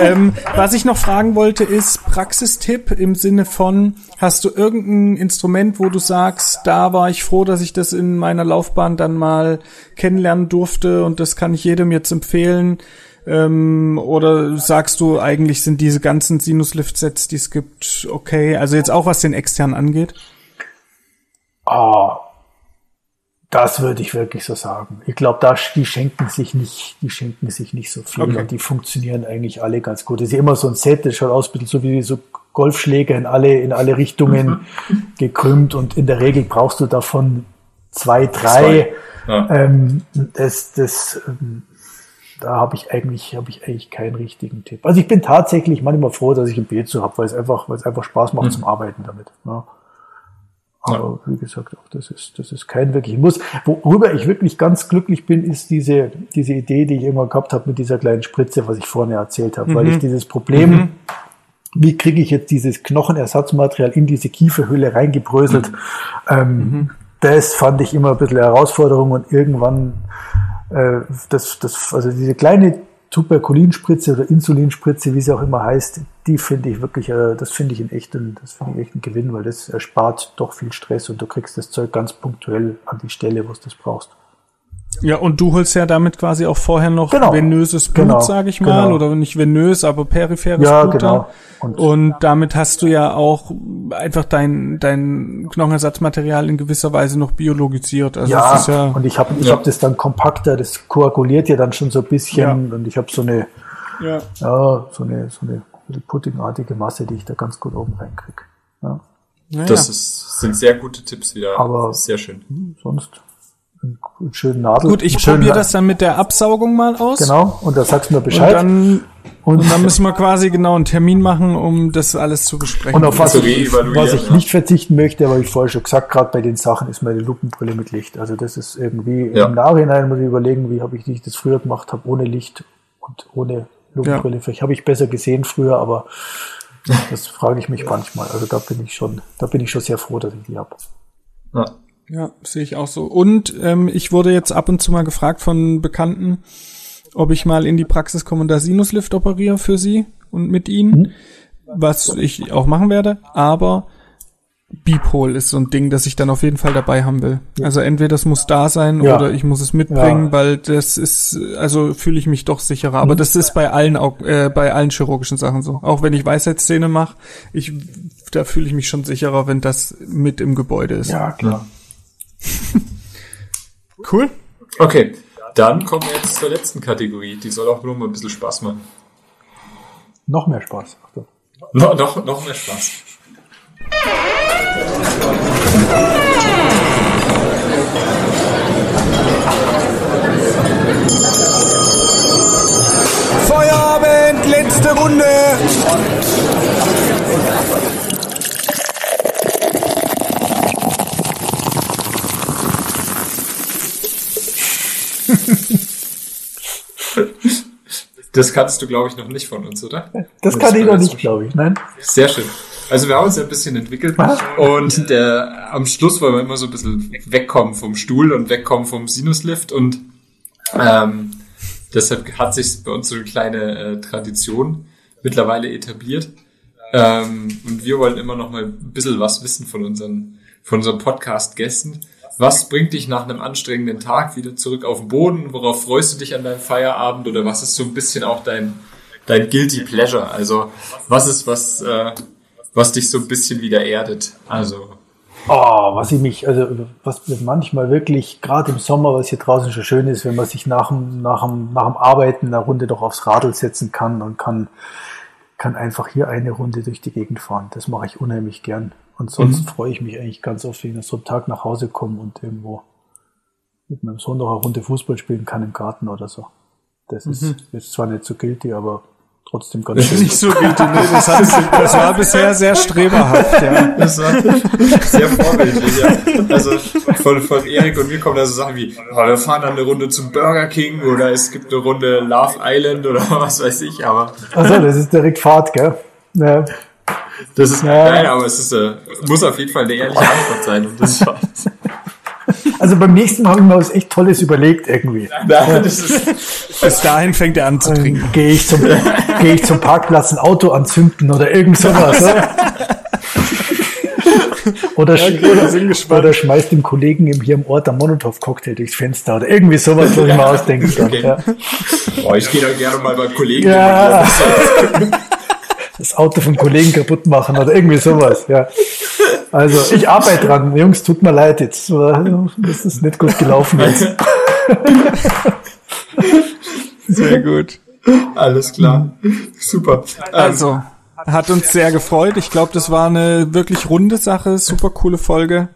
ähm, was ich noch fragen wollte, ist Praxistipp im Sinne von, hast du irgendein Instrument, wo du sagst, da war ich froh, dass ich das in meiner Laufbahn dann mal kennenlernen durfte und das kann ich jedem jetzt empfehlen. Ähm, oder sagst du, eigentlich sind diese ganzen Sinuslift-Sets, die es gibt, okay? Also jetzt auch was den externen angeht? Ah, das würde ich wirklich so sagen. Ich glaube, da die schenken sich nicht, die schenken sich nicht so viel Okay. und die funktionieren eigentlich alle ganz gut. Das ist ja immer so ein Set, das schaut aus so wie so Golfschläger in alle in alle Richtungen gekrümmt und in der Regel brauchst du davon zwei, drei. Zwei. Ja. Ähm, das, das, ähm, da habe ich eigentlich, habe ich eigentlich keinen richtigen Tipp. Also ich bin tatsächlich manchmal froh, dass ich ein Bezo habe, weil es einfach, weil es einfach Spaß macht zum Arbeiten damit. Ja. Aber wie gesagt, auch das ist, das ist kein wirklich Muss. Worüber ich wirklich ganz glücklich bin, ist diese, diese Idee, die ich irgendwann gehabt habe mit dieser kleinen Spritze, was ich vorhin erzählt habe, weil ich dieses Problem, wie kriege ich jetzt dieses Knochenersatzmaterial in diese Kieferhöhle reingebröselt, ähm, das fand ich immer ein bisschen Herausforderung und irgendwann äh, das, das, also diese kleine Tuberkulinspritze oder Insulinspritze, wie sie auch immer heißt, die finde ich wirklich, äh, das finde ich in echten, das finde ich echt ein Gewinn, weil das erspart doch viel Stress und du kriegst das Zeug ganz punktuell an die Stelle, wo du das brauchst. Ja, und du holst ja damit quasi auch vorher noch Genau. venöses Blut, Genau. sage ich mal, Genau. oder nicht venös, aber peripheres Ja, Blut. genau. Und- Und, damit hast du ja auch einfach dein, dein Knochenersatzmaterial in gewisser Weise noch biologisiert. Also Ja, ja und ich habe ich Ja. hab das dann kompakter, das koaguliert ja dann schon so ein bisschen und ich habe so eine, ja. ja, so eine, so eine puddingartige Masse, die ich da ganz gut oben reinkriege. Ja. Naja. Das ist, sind sehr gute Tipps wieder. Aber- sehr schön. Sonst einen schönen Nadel. Gut, ich probiere das dann mit der Absaugung mal aus. Genau, und da sagst du mir Und Bescheid. dann, und dann müssen wir quasi genau einen Termin machen, um das alles zu besprechen. Und auf was, zu ich, was ich ja. nicht verzichten möchte, aber ich vorher schon gesagt, gerade bei den Sachen ist meine Lupenbrille mit Licht. Also das ist irgendwie Ja. im Nachhinein muss ich überlegen, wie habe ich das früher gemacht habe, ohne Licht und ohne Lupenbrille. Vielleicht habe ich besser gesehen früher, aber das frage ich mich manchmal. Also da bin ich schon, da bin ich schon sehr froh, dass ich die habe. Ja. Ja, sehe ich auch so. Und ähm, ich wurde jetzt ab und zu mal gefragt von Bekannten, ob ich mal in die Praxis komme und da Sinuslift operiere für sie und mit ihnen, was ich auch machen werde. Aber Beephole ist so ein Ding, das ich dann auf jeden Fall dabei haben will. Also entweder das muss da sein Ja. oder ich muss es mitbringen, Ja. weil das ist, also fühle ich mich doch sicherer. Aber das ist bei allen, äh, bei allen chirurgischen Sachen so. Auch wenn ich Weisheitszähne mache, ich, da fühle ich mich schon sicherer, wenn das mit im Gebäude ist. Ja, klar. Cool. Okay, dann kommen wir jetzt zur letzten Kategorie. Die soll auch nur mal ein bisschen Spaß machen. Noch mehr Spaß. Achtung. No, noch, noch mehr Spaß. Feierabend, letzte Runde. Das kannst du, glaube ich, noch nicht von uns, oder? Das Das kann ich noch nicht, glaube ich. Nein. Sehr schön. Also wir haben uns ja ein bisschen entwickelt und der, am Schluss wollen wir immer so ein bisschen wegkommen vom Stuhl und wegkommen vom Sinuslift und ähm, deshalb hat sich bei uns so eine kleine äh, Tradition mittlerweile etabliert ähm, und wir wollen immer noch mal ein bisschen was wissen von unseren, von unseren Podcast-Gästen. Was bringt dich nach einem anstrengenden Tag wieder zurück auf den Boden? Worauf freust du dich an deinem Feierabend? Oder was ist so ein bisschen auch dein, dein Guilty Pleasure? Also was ist was, äh, was dich so ein bisschen wieder erdet? Also Oh, was ich mich, also was manchmal wirklich, gerade im Sommer, was hier draußen schon schön ist, wenn man sich nach dem, nach dem, nach dem Arbeiten eine Runde doch aufs Radl setzen kann und kann, kann einfach hier eine Runde durch die Gegend fahren. Das mache ich unheimlich gern. Und sonst freue ich mich eigentlich ganz oft, wenn ich nach so einem Tag nach Hause komme und irgendwo mit meinem Sohn noch eine Runde Fußball spielen kann im Garten oder so. Das ist jetzt zwar nicht so guilty, aber trotzdem ganz schön. Nicht so guilty, nee, das, hast, du- das war bisher sehr streberhaft, ja. das war sehr vorbildlich, ja. Also von, von Erik und mir kommen da so Sachen wie, oh, wir fahren dann eine Runde zum Burger King oder es gibt eine Runde Love Island oder was weiß ich, aber Also, das ist direkt Fahrt, gell? Ja. Das ist, Ja. nein, aber es ist, äh, muss auf jeden Fall eine ehrliche Antwort sein und das Also beim nächsten Mal habe ich mir was echt Tolles überlegt irgendwie. nein, das ist, Bis dahin fängt er an zu trinken. Gehe ich, zum, gehe ich zum Parkplatz ein Auto anzünden oder irgend sowas. Oder, Ja, okay, gespannt. oder schmeißt dem Kollegen hier im Ort einen Molotow-Cocktail durchs Fenster oder irgendwie sowas, was ich mir ausdenken kann. Okay. Ja. Boah, ich gehe da gerne mal beim Kollegen. Ja. Das Auto vom Kollegen kaputt machen oder irgendwie sowas, ja. Also ich arbeite dran. Jungs, tut mir leid, jetzt äh, das ist nicht gut gelaufen jetzt. Sehr gut. Alles klar. Super. Ähm, Also, hat uns sehr gefreut. Ich glaube, das war eine wirklich runde Sache, super coole Folge.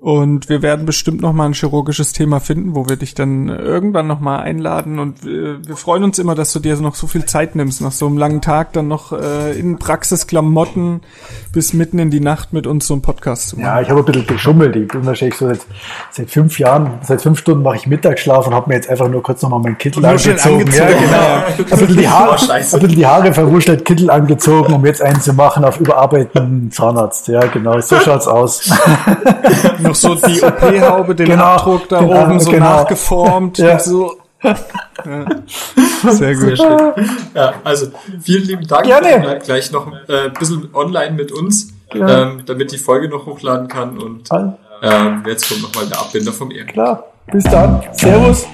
Und wir werden bestimmt noch mal ein chirurgisches Thema finden, wo wir dich dann irgendwann noch mal einladen. Und wir, wir freuen uns immer, dass du dir noch so viel Zeit nimmst, nach so einem langen Tag dann noch äh, in Praxisklamotten bis mitten in die Nacht mit uns so einen Podcast zu machen. Ja, ich habe ein bisschen geschummelt. Ich bin wahrscheinlich so seit, seit fünf Jahren, seit fünf Stunden mache ich Mittagsschlaf und habe mir jetzt einfach nur kurz nochmal meinen Kittel angezogen. angezogen, Ja, genau. Ein bisschen die Haare, Oh, ein bisschen die Haare verwuschelt, Kittel angezogen, um jetzt einen zu machen auf überarbeitenden Zahnarzt. Ja, genau. So schaut's aus. Noch so die OP-Haube, den Genau, Abdruck da genau, oben so genau. nachgeformt. Ja. So. Ja. Sehr Sehr gut. schön. Ja, also vielen lieben Dank. Gerne. Bleibt gleich noch äh, ein bisschen online mit uns, ähm, damit die Folge noch hochladen kann. Und ähm, jetzt kommt nochmal der Abbinder vom Ehren. Klar. Bis dann. Servus.